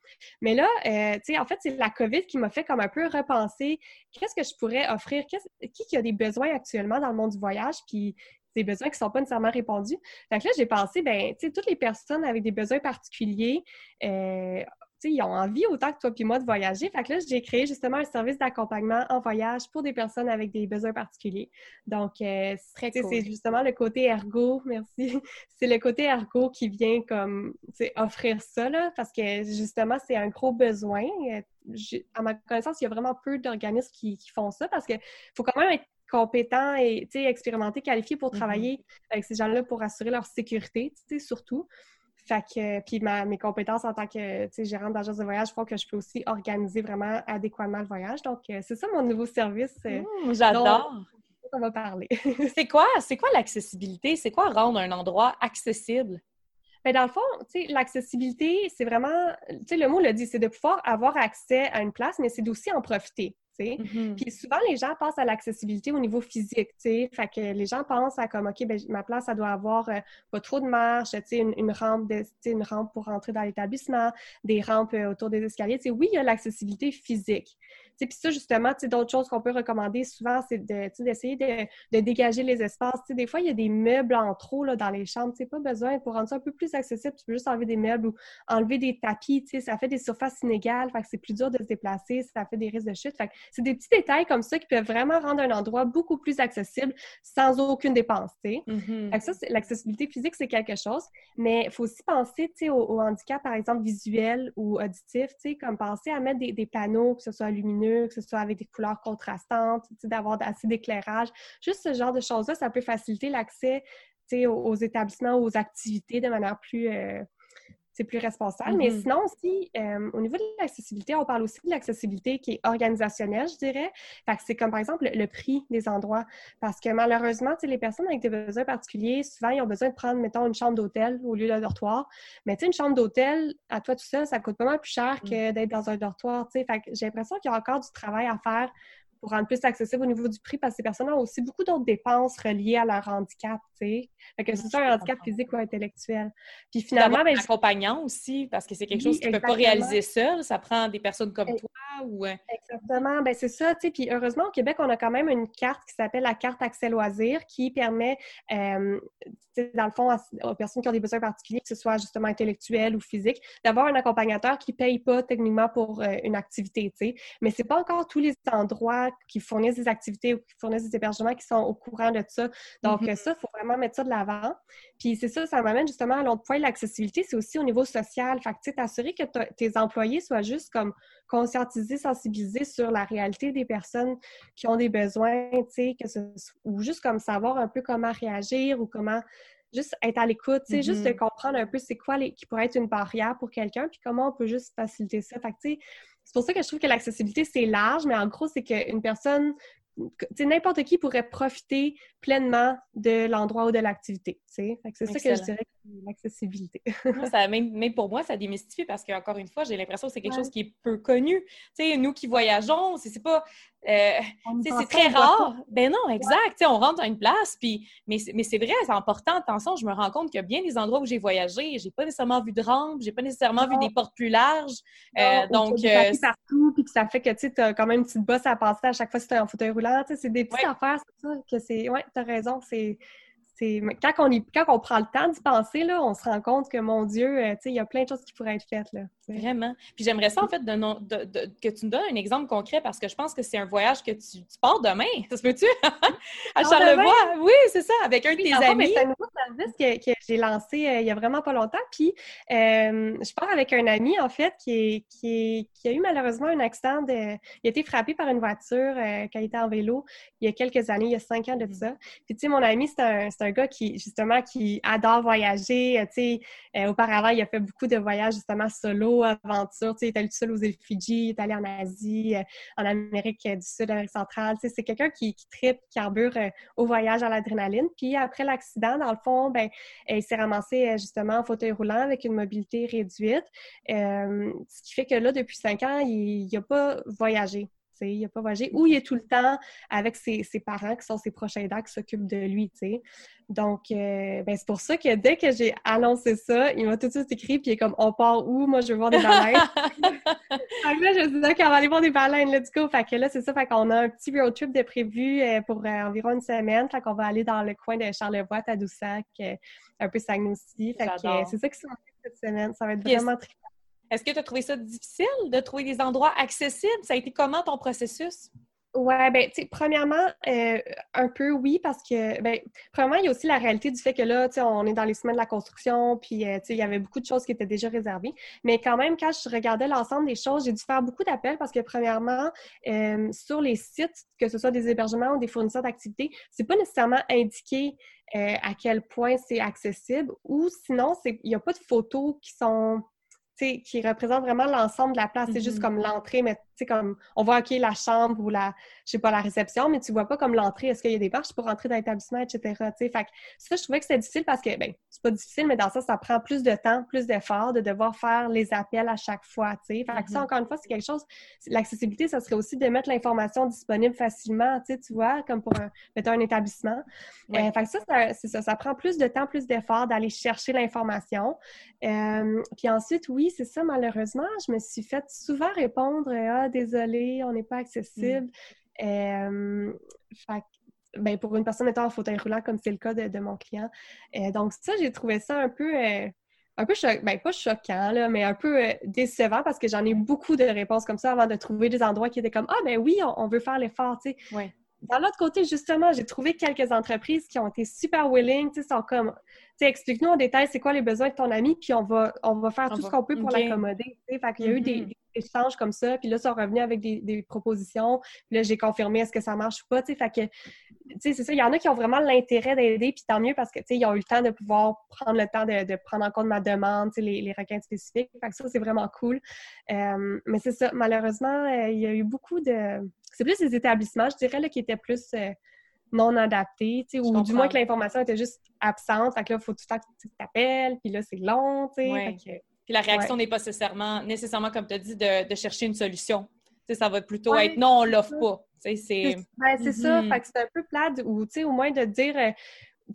Mais là, euh, en fait, c'est la COVID qui m'a fait comme un peu repenser qu'est-ce que je pourrais offrir, qui, a des besoins actuellement dans le monde du voyage, puis des besoins qui ne sont pas nécessairement répondus. Que là, j'ai pensé, ben, tu sais, toutes les personnes avec des besoins particuliers, euh, ils ont envie autant que toi et moi de voyager. Fait que là, j'ai créé justement un service d'accompagnement en voyage pour des personnes avec des besoins particuliers. Donc, euh, c'est justement le côté ergo, *laughs* merci. c'est le côté ergo qui vient comme offrir ça, là, parce que justement, c'est un gros besoin. À ma connaissance, il y a vraiment peu d'organismes qui, font ça parce qu'il faut quand même être compétent et expérimenté, qualifié pour mm-hmm. travailler avec ces gens-là pour assurer leur sécurité, surtout. Fait que, puis mes compétences en tant que gérante d'agence de voyage font que je peux aussi organiser vraiment adéquatement le voyage. Donc, euh, c'est ça mon nouveau service. Euh, mmh, j'adore! On va parler. *laughs* c'est quoi, c'est quoi l'accessibilité? C'est quoi rendre un endroit accessible? Mais ben, dans le fond, l'accessibilité, c'est vraiment, tu sais, le mot le dit, c'est de pouvoir avoir accès à une place, mais c'est d'aussi en profiter. Mm-hmm. Puis souvent, les gens pensent à l'accessibilité au niveau physique, tu Fait que les gens pensent à comme, OK, ben, ma place, ça doit avoir euh, pas trop de marche, tu une, une, rampe de, une rampe pour rentrer dans l'établissement, des rampes euh, autour des escaliers. Tu oui, il y a l'accessibilité physique. Puis ça, justement, d'autres choses qu'on peut recommander souvent, c'est d'essayer de, de, dégager les espaces. des fois, il y a des meubles en trop là, dans les chambres. Tu pas besoin, pour rendre ça un peu plus accessible, tu peux juste enlever des meubles ou enlever des tapis. Ça fait des surfaces inégales, fait que c'est plus dur de se déplacer, ça fait des risques de chute. Fait c'est des petits détails comme ça qui peuvent vraiment rendre un endroit beaucoup plus accessible sans aucune dépense. Mm-hmm. ça, l'accessibilité physique, c'est quelque chose, mais il faut aussi penser au, au, handicap, par exemple, visuel ou auditif, comme penser à mettre des, des panneaux, que ce soit lumineux que ce soit avec des couleurs contrastantes, d'avoir assez d'éclairage. Juste ce genre de choses-là, ça peut faciliter l'accès aux, établissements, aux activités de manière plus, euh, c'est plus responsable. Mais mm-hmm. sinon aussi, euh, au niveau de l'accessibilité, on parle aussi de l'accessibilité qui est organisationnelle, je dirais. Fait que c'est comme par exemple le, prix des endroits. Parce que malheureusement, les personnes avec des besoins particuliers, souvent, ils ont besoin de prendre, mettons, une chambre d'hôtel au lieu d'un dortoir. Mais tu sais, une chambre d'hôtel, à toi tout seul, ça coûte pas mal plus cher mm. que d'être dans un dortoir. Fait que j'ai l'impression qu'il y a encore du travail à faire pour rendre plus accessible au niveau du prix parce que ces personnes ont aussi beaucoup d'autres dépenses reliées à leur handicap, tu sais. Fait que c'est ça un handicap physique ou intellectuel. Puis finalement... Ben, accompagnant aussi, parce que c'est quelque chose qui ne peut pas réaliser seul, ça prend des personnes comme toi ou... Euh, exactement, ben c'est ça, tu sais. Puis heureusement, au Québec, on a quand même une carte qui s'appelle la carte Accès Loisirs qui permet, euh, dans le fond, aux personnes qui ont des besoins particuliers, que ce soit justement intellectuel ou physique, d'avoir un accompagnateur qui ne paye pas techniquement pour euh, une activité, tu sais. Mais c'est pas encore tous les endroits qui fournissent des activités ou qui fournissent des hébergements qui sont au courant de ça. Donc, mm-hmm. ça, il faut vraiment mettre ça de l'avant. Puis c'est ça, ça m'amène justement à l'autre point, l'accessibilité, c'est aussi au niveau social. Fait que, tu sais, t'assurer que tes employés soient juste comme conscientisés, sensibilisés sur la réalité des personnes qui ont des besoins, tu sais, ou juste comme savoir un peu comment réagir ou comment juste être à l'écoute, tu sais, juste de mm-hmm. comprendre un peu c'est quoi les, qui pourrait être une barrière pour quelqu'un, puis comment on peut juste faciliter ça. Fait que, tu sais, c'est pour ça que je trouve que l'accessibilité, c'est large, mais en gros, c'est qu'une personne n'importe qui pourrait profiter pleinement de l'endroit ou de l'activité. C'est ça que je dirais l'accessibilité. *laughs* même, pour moi, ça démystifie parce qu'encore une fois, j'ai l'impression que c'est quelque chose qui est peu connu. sais, nous qui voyageons, c'est pas euh, c'est très rare. Ben non, exact. On rentre à une place, puis mais, c'est vrai, c'est important. Attention, je me rends compte qu'il y a bien des endroits où j'ai voyagé, j'ai pas nécessairement vu de rampe, j'ai pas nécessairement vu des portes plus larges. Euh, donc, euh, partout, puis que ça fait que tu as quand même une petite bosse à passer à chaque fois que tu es en fauteuil roulant. C'est des petites affaires, c'est que c'est. Ouais, tu as raison. C'est quand on, quand on prend le temps d'y penser, là, on se rend compte que, mon Dieu, euh, il y a plein de choses qui pourraient être faites. Là, Vraiment. Puis j'aimerais ça, en fait, de, que tu nous donnes un exemple concret parce que je pense que c'est un voyage que tu, pars demain. *laughs* Ça se peut-tu? à Charlevoix? Oui, c'est ça, avec un de tes amis. C'est un nouveau service que, j'ai lancé euh, il y a vraiment pas longtemps. Puis euh, je pars avec un ami, en fait, qui, qui, a eu malheureusement un accident. De... Il a été frappé par une voiture quand il était en vélo il y a quelques années, il y a cinq ans de mm. ça. Puis, tu sais, mon ami, c'est un, un gars qui, justement, qui adore voyager. Euh, tu sais, euh, auparavant, il a fait beaucoup de voyages, justement, solo, aventure. Tu sais, il est allé tout seul aux îles Fidji, il est allé en Asie, euh, en Amérique du Sud, Amérique centrale. Tu sais, c'est quelqu'un qui, qui tripe, qui carbure au voyage à l'adrénaline. Puis après l'accident, dans le fond, ben, il s'est ramassé, justement, en fauteuil roulant avec une mobilité réduite. ce qui fait que là, depuis cinq ans, il n'a pas voyagé il n'a pas voyagé, ou il est tout le temps avec ses, parents qui sont ses prochains aidants qui s'occupent de lui. Donc, euh, ben, c'est pour ça que dès que j'ai annoncé ça, il m'a tout de suite écrit, puis il est comme « On part où? Moi, je veux voir des baleines! *laughs* » Fait là, je me suis dit qu'on va aller voir des baleines, let's go! Fait que là, c'est ça, fait qu'on a un petit road trip de prévu euh, pour euh, environ une semaine, fait qu'on va aller dans le coin de Charlevoix, Tadoussac, un peu Saguenay Fait que c'est ça qui fait cette semaine, ça va être vraiment très est-ce que tu as trouvé ça difficile de trouver des endroits accessibles? Ça a été comment ton processus? Oui, ben, tu sais, premièrement, euh, un peu oui, parce que, ben, premièrement, il y a aussi la réalité du fait que là, tu sais, on est dans les semaines de la construction, puis, euh, tu sais, il y avait beaucoup de choses qui étaient déjà réservées. Mais quand même, quand je regardais l'ensemble des choses, j'ai dû faire beaucoup d'appels parce que, premièrement, euh, sur les sites, que ce soit des hébergements ou des fournisseurs d'activités, c'est pas nécessairement indiqué à quel point c'est accessible, ou sinon, il n'y a pas de photos qui sont qui représente vraiment l'ensemble de la place. C'est juste mm-hmm. comme l'entrée, mais sais, comme, on voit, OK, la chambre ou la, je sais pas, la réception, mais tu vois pas comme l'entrée, est-ce qu'il y a des marches pour entrer dans l'établissement, etc., Fait que ça, je trouvais que c'était difficile parce que, ben, c'est pas difficile, mais dans ça, ça prend plus de temps, plus d'efforts de devoir faire les appels à chaque fois, tu sais? Fait que ça, mm-hmm. encore une fois, c'est quelque chose, l'accessibilité, ça serait aussi de mettre l'information disponible facilement, tu sais, tu vois, comme pour un, mettons, un établissement. Euh, fait que ça, c'est ça, ça prend plus de temps, plus d'efforts d'aller chercher l'information. Euh, puis ensuite, oui, c'est ça, malheureusement, je me suis fait souvent répondre, ah, désolé, on n'est pas accessible. Mm. ben, pour une personne étant en fauteuil roulant, comme c'est le cas de, mon client. donc, ça, j'ai trouvé ça un peu, euh, un peu ben, pas choquant, là, mais un peu euh, décevant parce que j'en ai beaucoup de réponses comme ça avant de trouver des endroits qui étaient comme Ah, ben oui, on, veut faire l'effort, tu sais. Dans l'autre côté, justement, j'ai trouvé quelques entreprises qui ont été super willing, tu sais, sont comme, tu sais, explique-nous en détail c'est quoi les besoins de ton ami, puis on va, on va faire tout ce qu'on peut pour l'accommoder, tu sais. Fait qu'il y a eu des, mm-hmm échanges comme ça, puis là, ils sont revenus avec des, propositions, puis là, j'ai confirmé est-ce que ça marche ou pas, tu sais, fait que, tu sais, c'est ça, il y en a qui ont vraiment l'intérêt d'aider, puis tant mieux parce que, tu sais, ils ont eu le temps de pouvoir prendre le temps de, prendre en compte ma demande, tu sais, les, les, requêtes spécifiques, fait que ça, c'est vraiment cool. Euh, mais c'est ça, malheureusement, euh, il y a eu beaucoup de... C'est plus les établissements, je dirais, là, qui étaient plus... Euh, non adaptés, ou du moins que l'information était juste absente. Fait que là, il faut tout le temps que tu t'appelles, puis là, c'est long, tu sais. Puis la réaction n'est pas nécessairement, nécessairement, comme tu as dit, de, chercher une solution. ça va plutôt être non, on l'offre pas. C'est ben, ça. Mhm. Fait que c'est un peu plate ou au moins de dire, euh,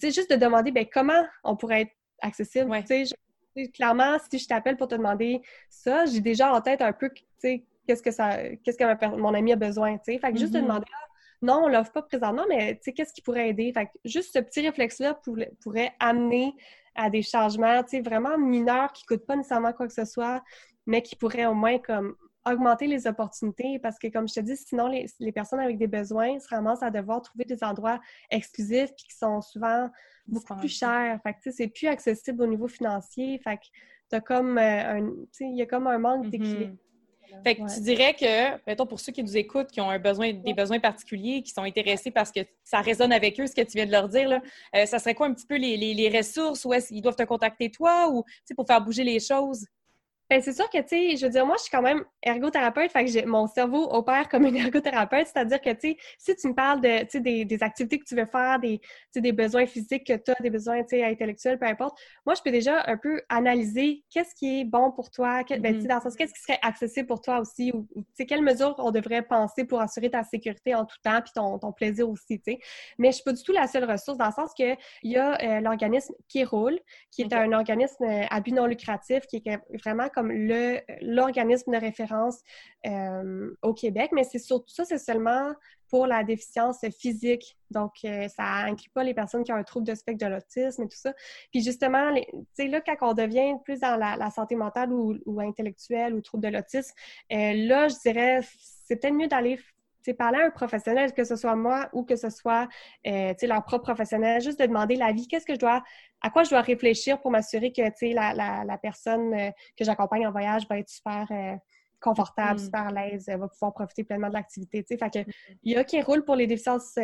juste de demander ben, comment on pourrait être accessible? clairement, si je t'appelle pour te demander ça, j'ai déjà en tête un peu qu'est-ce que ça qu'est-ce que mon ami a besoin. Fait que juste de mhm. demander ah, non, on l'offre pas présentement, mais qu'est-ce qui pourrait aider? Fait que juste ce petit réflexe-là pourrait amener à des changements vraiment mineurs qui ne coûtent pas nécessairement quoi que ce soit, mais qui pourraient au moins comme augmenter les opportunités parce que, comme je te dis, sinon, les, personnes avec des besoins se ramassent à devoir trouver des endroits exclusifs puis qui sont souvent beaucoup plus chers. Fait que, c'est plus accessible au niveau financier. Fait que, comme euh, un, il y a comme un manque mm-hmm. d'équilibre fait que tu dirais que, mettons, pour ceux qui nous écoutent, qui ont un besoin, des besoins particuliers, qui sont intéressés parce que ça résonne avec eux, ce que tu viens de leur dire, là, euh, ça serait quoi un petit peu les, les, les ressources? Ou est-ce qu'ils doivent te contacter toi ou pour faire bouger les choses? Ben, c'est sûr que, tu sais, je veux dire, moi, je suis quand même ergothérapeute, fait que mon cerveau opère comme une *laughs* ergothérapeute, c'est-à-dire que, tu sais, si tu me parles de, tu sais, des, des, activités que tu veux faire, des, des besoins physiques que tu as, des besoins, tu sais, intellectuels, peu importe, moi, je peux déjà un peu analyser qu'est-ce qui est bon pour toi, ben, tu sais, mm-hmm. dans le sens, qu'est-ce qui serait accessible pour toi aussi, ou, tu sais, quelles mesures on devrait penser pour assurer ta sécurité en tout temps, puis ton, ton plaisir aussi, tu sais. Mais je suis pas du tout la seule ressource, dans le sens que il y a euh, l'organisme qui roule, qui est un organisme euh, à but non lucratif, qui est vraiment comme le l'organisme de référence euh, au Québec, mais c'est surtout ça, c'est seulement pour la déficience physique. Donc, euh, ça inclut pas les personnes qui ont un trouble de spectre de l'autisme et tout ça. Puis justement, tu sais, là, quand on devient plus dans la, santé mentale ou, intellectuelle ou trouble de l'autisme, euh, là, je dirais, c'est peut-être mieux d'aller parler à un professionnel, que ce soit moi ou que ce soit euh, leur propre professionnel, juste de demander l'avis, qu'est-ce que je dois, à quoi je dois réfléchir pour m'assurer que la, la, la, personne euh, que j'accompagne en voyage va être super euh, confortable, mm. super à l'aise, va pouvoir profiter pleinement de l'activité. Fait que, mm. il y a qui roule pour les déficiences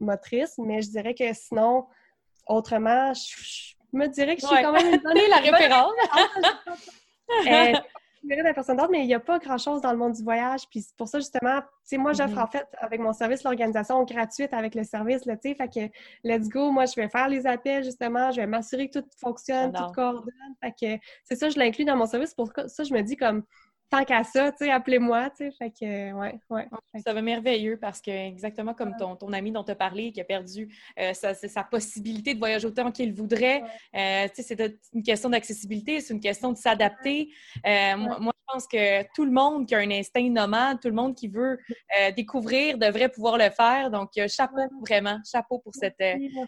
motrices, mais je dirais que sinon, autrement, je, me dirais que je suis quand même une bonne... *laughs* la référence! *laughs* la personne d'autre, mais il n'y a pas grand-chose dans le monde du voyage. Puis pour ça, justement, tu sais, moi, j'offre mm-hmm. en fait avec mon service l'organisation gratuite avec le service, tu sais, fait que let's go, moi, je vais faire les appels, justement, je vais m'assurer que tout fonctionne, tout coordonne. Fait que c'est ça, je l'inclus dans mon service. Pour ça, je me dis comme, tant qu'à ça, tu sais, appelez-moi, tu sais, fait que, ouais, ouais. Ça va merveilleux parce que, exactement comme ton, ton ami dont tu as parlé, qui a perdu euh, sa, sa, possibilité de voyager autant qu'il voudrait, euh, tu sais, c'est une question d'accessibilité, c'est une question de s'adapter. Euh, moi, je pense que tout le monde qui a un instinct nomade, tout le monde qui veut découvrir devrait pouvoir le faire. Donc, chapeau, vraiment, chapeau pour cette,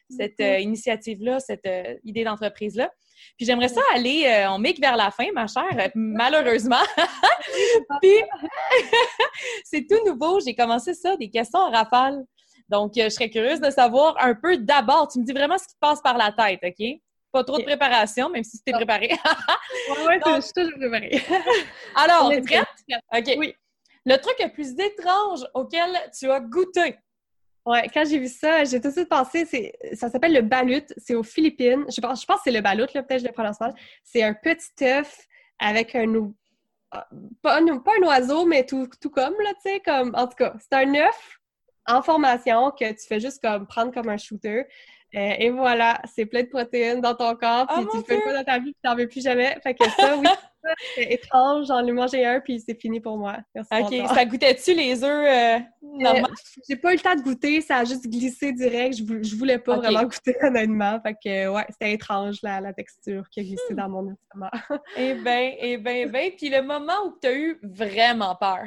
cette initiative-là, cette idée d'entreprise-là. Puis j'aimerais ça aller, euh, on mic vers la fin, ma chère, euh, *laughs* malheureusement. *laughs* Puis *laughs* c'est tout nouveau, j'ai commencé ça, des questions en rafale. Donc, euh, je serais curieuse de savoir un peu d'abord, tu me dis vraiment ce qui te passe par la tête, OK? Pas trop de préparation, même si tu es préparée. oui, je suis toujours préparée. Alors, es prête? OK. Oui. Le truc le plus étrange auquel tu as goûté? Ouais, quand j'ai vu ça, j'ai tout de suite pensé, c'est, ça s'appelle le balut, c'est aux Philippines. Je pense, je pense que c'est le balut, là, peut-être je le prononce mal. C'est un petit œuf avec un, ah, pas un, pas un oiseau, mais tout, tout comme, là, tu sais, comme, en tout cas, c'est un œuf en formation que tu fais juste comme prendre comme un shooter. Euh, et voilà, c'est plein de protéines dans ton corps, puis oh tu le fais pas dans ta vie, puis t'en veux plus jamais. Fait que ça, oui, *laughs* c'est étrange. J'en ai mangé un, puis c'est fini pour moi. OK. Ça goûtait-tu les œufs euh, euh J'ai pas eu le temps de goûter. Ça a juste glissé direct. Je, voulais pas vraiment *laughs* goûter, honnêtement. Fait que, ouais, c'était étrange, la, la, texture qui a glissé dans mon estomac. *laughs* eh bien, eh bien, eh bien. Puis le moment où tu as eu vraiment peur?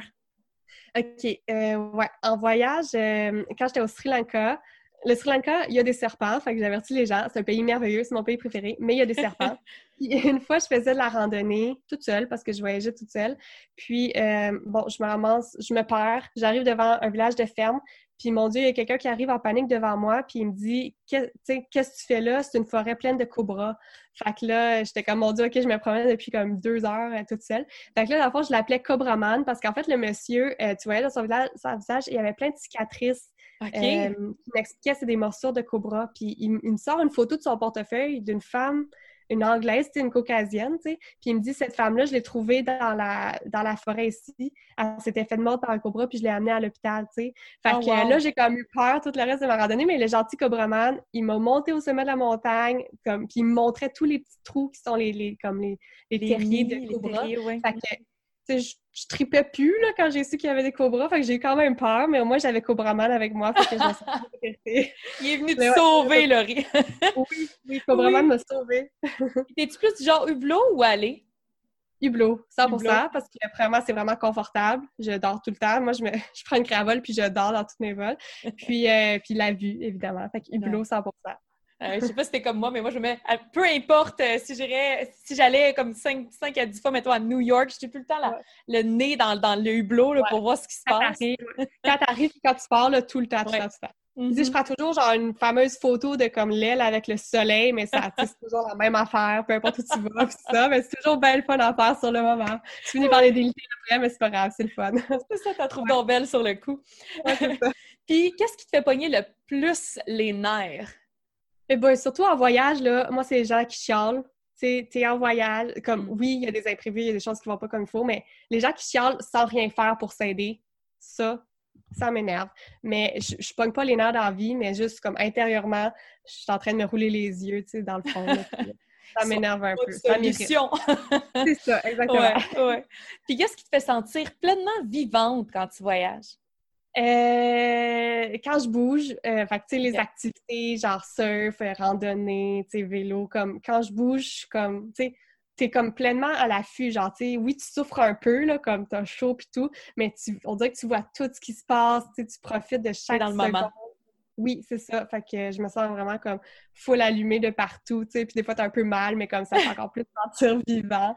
OK. Euh, ouais. En voyage, quand j'étais au Sri Lanka, le Sri Lanka, il y a des serpents, fait que j'avertis les gens, c'est un pays merveilleux, c'est mon pays préféré, mais il y a des *laughs* serpents. une fois, je faisais de la randonnée toute seule parce que je voyageais toute seule. Puis, euh, bon, je me ramasse, je me perds, j'arrive devant un village de ferme, Puis mon Dieu, il y a quelqu'un qui arrive en panique devant moi, puis il me dit Qu'est-ce que tu fais là? C'est une forêt pleine de cobras. Fait que là, j'étais comme Mon Dieu, ok, je me promène depuis comme deux heures euh, toute seule. Fait que là, dans le fond, je l'appelais Cobraman parce qu'en fait, le monsieur, euh, tu voyais dans son visage, il y avait plein de cicatrices. Euh, qui m'expliquait c'est des morsures de cobra. Puis il, me sort une photo de son portefeuille d'une femme une Anglaise, une Caucasienne, tu sais. Puis il me dit, cette femme-là, je l'ai trouvée dans la, dans la forêt ici. Elle s'était fait de mort par un cobra, puis je l'ai amenée à l'hôpital, tu sais. Fait oh, que là, j'ai comme eu peur tout le reste de ma randonnée, mais le gentil cobraman, il m'a monté au sommet de la montagne, comme, puis il me montrait tous les petits trous qui sont les, les comme les, les, terriers de cobra. Fait que je, je tripais plus là, quand j'ai su qu'il y avait des cobras, fait que j'ai eu quand même peur, mais moi j'avais Cobraman avec moi, fait que je Il est venu te sauver, Laurie! oui, oui, Cobraman m'a sauvé. *laughs* T'es-tu plus genre hublot ou aller? Hublot, 100%, parce que vraiment, c'est vraiment confortable. Je dors tout le temps. Moi, je, me, *laughs* je prends une cravole puis je dors dans toutes mes vols. Puis, euh, puis la vue, évidemment. Fait que hublot, 100%. Euh, je sais pas si c'était comme moi, mais moi, je me mets. Peu importe euh, si j'irais, si j'allais comme 5, 5, à 10 fois, mettons, à New York, j'étais tout le temps le nez dans, dans le hublot là, pour voir ce qui se passe. quand t'arrives quand tu pars, là, tout le temps, tout le temps, Je mm-hmm. prends toujours genre une fameuse photo de comme l'aile avec le soleil, mais ça c'est toujours la même affaire, peu importe où tu vas, pis ça, mais c'est toujours belle fun à faire sur le moment. Tu finis par les déliter après, mais c'est pas grave, c'est le fun. *laughs* c'est ça, t'as trouvé ouais. belle sur le coup. *laughs* Puis, qu'est-ce qui te fait pogner le plus les nerfs? Eh ben, surtout en voyage, là, moi, c'est les gens qui chialent. Tu es en voyage, comme mm. oui, il y a des imprévus, il y a des choses qui vont pas comme il faut, mais les gens qui chialent sans rien faire pour s'aider, ça, ça m'énerve. Mais je, je pogne pas les nerfs dans la vie, mais juste comme intérieurement, je suis en train de me rouler les yeux, tu sais, dans le fond. ça m'énerve un peu. C'est ça, exactement. Ouais, ouais. Puis qu'est-ce qui te fait sentir pleinement vivante quand tu voyages? Euh, quand je bouge, euh, fait que, les activités genre surf, euh, randonnée, vélo, comme quand je bouge, comme, tu sais, t'es comme pleinement à l'affût, genre, tu sais, oui, tu souffres un peu, là, comme t'as chaud pis tout, mais tu, on dirait que tu vois tout ce qui se passe, tu profites de chaque dans le moment. Oui, c'est ça. Fait que je me sens vraiment comme full allumée de partout, tu sais. Puis des fois, t'as un peu mal, mais comme ça, c'est encore plus sentir vivant.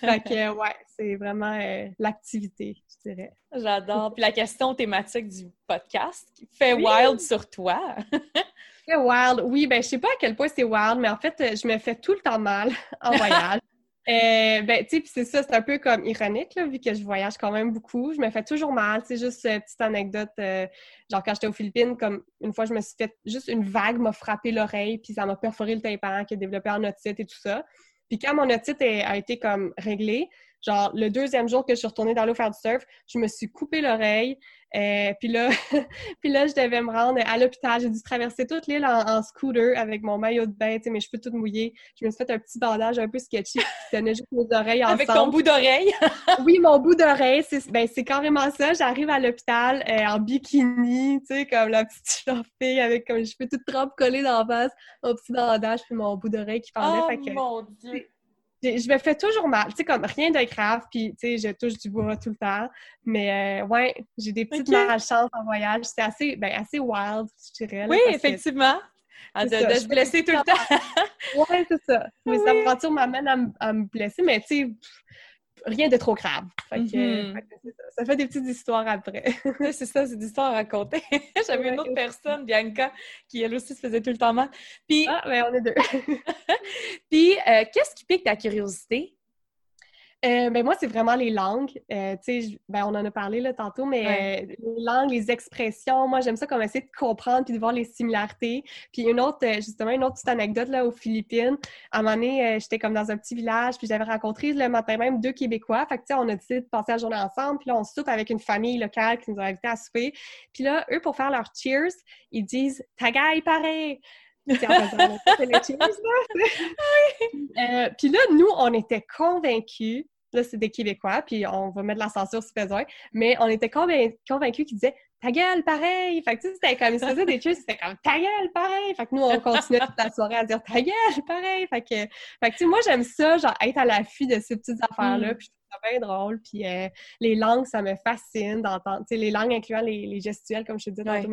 Fait que, *laughs* ouais, c'est vraiment euh, l'activité, je dirais. J'adore. Puis la question thématique du podcast, fait wild sur toi. fait wild. Oui, ben je sais pas à quel point c'est wild, mais en fait, je me fais tout le temps mal *laughs* en voyage. Euh, ben, tu sais, c'est ça, c'est un peu comme ironique, là, vu que je voyage quand même beaucoup. Je me fais toujours mal. C'est juste une petite anecdote. Euh, genre, quand j'étais aux Philippines, comme une fois, je me suis fait juste une vague m'a frappé l'oreille, puis ça m'a perforé le tympan qui a développé en otite et tout ça. Puis quand mon otite a été comme réglée, genre le deuxième jour que je suis retournée dans l'eau faire du surf, je me suis coupé l'oreille. Euh, puis là, *laughs* puis là, je devais me rendre à l'hôpital. J'ai dû traverser toute l'île en, scooter avec mon maillot de bain, mes cheveux tout mouillés. Je me suis fait un petit bandage un peu sketchy qui tenait juste mes oreilles ensemble. *laughs* Avec ton bout d'oreille? *laughs* oui, mon bout d'oreille. C'est ben, carrément ça. J'arrive à l'hôpital euh, en bikini, tu sais, comme la petite fille avec comme les cheveux tout trempes collés dans la face, mon petit bandage puis mon bout d'oreille qui pendait. Oh mon Dieu! Je me fais toujours mal, tu sais, comme rien de grave, puis tu sais, je touche du bois tout le temps. Mais euh, ouais, j'ai des petites malchances en voyage. C'est assez, ben, assez wild, je dirais. oui, effectivement. de, se blesser tout le temps. oui, c'est ça. Mes aventures m'amènent à, me blesser, mais tu sais, rien de trop grave. Mm-hmm. ça. fait des petites histoires après. *laughs* c'est ça, c'est des histoires à raconter. *laughs* J'avais une autre personne, Bianca, qui elle aussi se faisait tout le temps mal. Puis, ah, ben on est deux. *laughs* Puis, euh, qu'est-ce qui pique ta curiosité? Euh, ben moi, c'est vraiment les langues. Euh, ben, on en a parlé là, tantôt, mais euh, les langues, les expressions, moi, j'aime ça comme essayer de comprendre puis de voir les similarités. Puis une autre, justement, une autre petite anecdote là, aux Philippines. À un moment donné, j'étais comme dans un petit village, puis j'avais rencontré le matin même deux Québécois. Fait que, tu sais, on a décidé de passer la journée ensemble. Puis là, on soupe avec une famille locale qui nous a invités à souper. Puis là, eux, pour faire leur cheers, ils disent « Tagay, pareil! » *laughs* Puis là, nous, on était convaincus Là, c'est des Québécois, puis on va mettre de la censure si besoin. Mais on était convaincus qu'ils disaient ta gueule, pareil! Fait que, tu sais, c'était comme, ils se faisaient des choses, c'était comme ta gueule, pareil! Fait que nous, on continuait toute la soirée à dire ta gueule, pareil! Fait que, fait que tu sais, moi, j'aime ça, genre, être à l'affût de ces petites affaires-là, mm. puis je trouve ça bien drôle. Puis euh, les langues, ça me fascine d'entendre, tu sais, les langues incluant les, les gestuels, comme je te disais, ouais.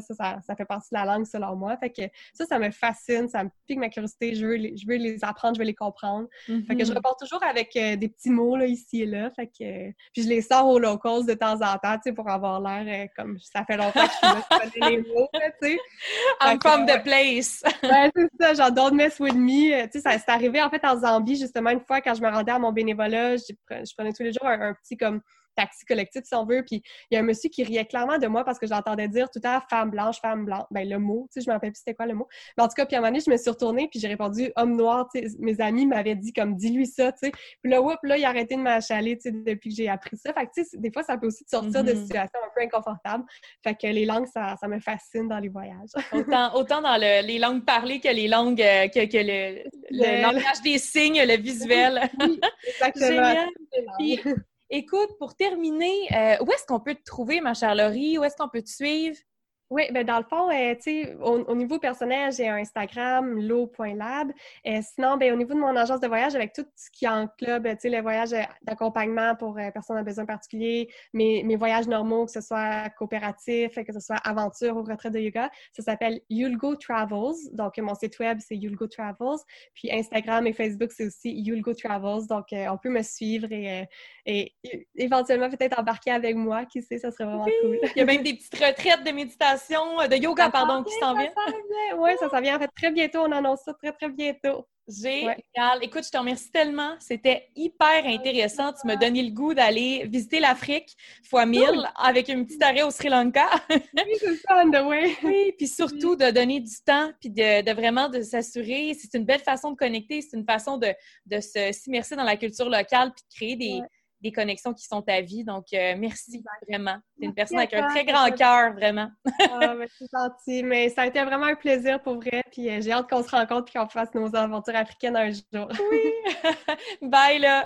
Ça, ça, fait partie de la langue selon moi. Fait que ça, ça me fascine, ça me pique ma curiosité. Je veux les, je veux les apprendre, je veux les comprendre. Fait que je mm-hmm. repars toujours avec euh, des petits mots là, ici et là. Fait que puis je les sors aux locals de temps en temps, tu sais, pour avoir l'air euh, comme ça fait longtemps que je suis là, je connais les mots, tu sais. *laughs* I'm from the place. *laughs* ouais, c'est ça, genre don't mess with me. Tu sais, ça c'est arrivé en fait en Zambie, justement, une fois quand je me rendais à mon bénévolat, je, je prenais tous les jours un petit comme taxi collectif, si on veut. Puis il y a un monsieur qui riait clairement de moi parce que j'entendais dire tout à femme blanche, femme blanche. Ben, le mot, tu sais, je me rappelle plus c'était quoi le mot. Mais en tout cas, puis à un moment donné, je me suis retournée, puis j'ai répondu homme noir, tu sais. Mes amis m'avaient dit comme dis-lui ça, tu sais. Puis là, whoop, là, il a arrêté de m'achaler, tu sais, depuis que j'ai appris ça. Fait que, tu sais, des fois, ça peut aussi te sortir de mm-hmm. situations un peu inconfortables. Fait que les langues, ça, ça me fascine dans les voyages. *laughs* autant, autant dans le, les langues parlées que les langues, euh, que, que le, le, langage des signes, le visuel. Oui, exactement. *laughs* Génial. Écoute, pour terminer, euh, où est-ce qu'on peut te trouver, ma chère Laurie? Où est-ce qu'on peut te suivre? Oui, ben dans le fond, euh, tu sais, au, niveau personnel, j'ai un Instagram, lo.lab. Euh, sinon, ben, au niveau de mon agence de voyage, avec tout ce qui sais, les voyages d'accompagnement pour euh, personnes à besoin particulier, mes, mes voyages normaux, que ce soit coopératif, que ce soit aventure ou retraite de yoga, ça s'appelle Yulgo Travels. Donc, mon site web, c'est Yulgo Travels. Puis Instagram et Facebook, c'est aussi Yulgo Travels. Donc, on peut me suivre et, et éventuellement peut-être embarquer avec moi. Qui sait, ça serait vraiment cool. Il y a même des petites retraites de méditation euh, de yoga, pardon, qui s'en vient. Oui, ça s'en vient en fait très bientôt. On annonce ça très, très bientôt. Génial. Écoute, je te remercie tellement. C'était hyper intéressant. Tu m'as donné le goût d'aller visiter l'Afrique fois mille avec un petit arrêt au Sri Lanka. oui, c'est oui. Oui, puis surtout de donner du temps, puis de, vraiment de s'assurer. C'est une belle façon de connecter, c'est une façon de, de s'immerser dans la culture locale, puis de créer des, des connexions qui sont ta vie. Donc, euh, merci vraiment. Tu es une personne avec un très grand cœur, vraiment. ah, ben, c'est gentil. Mais ça a été vraiment un plaisir pour vrai. Puis euh, j'ai hâte qu'on se rencontre et qu'on fasse nos aventures africaines un jour. oui. *laughs* Bye, là.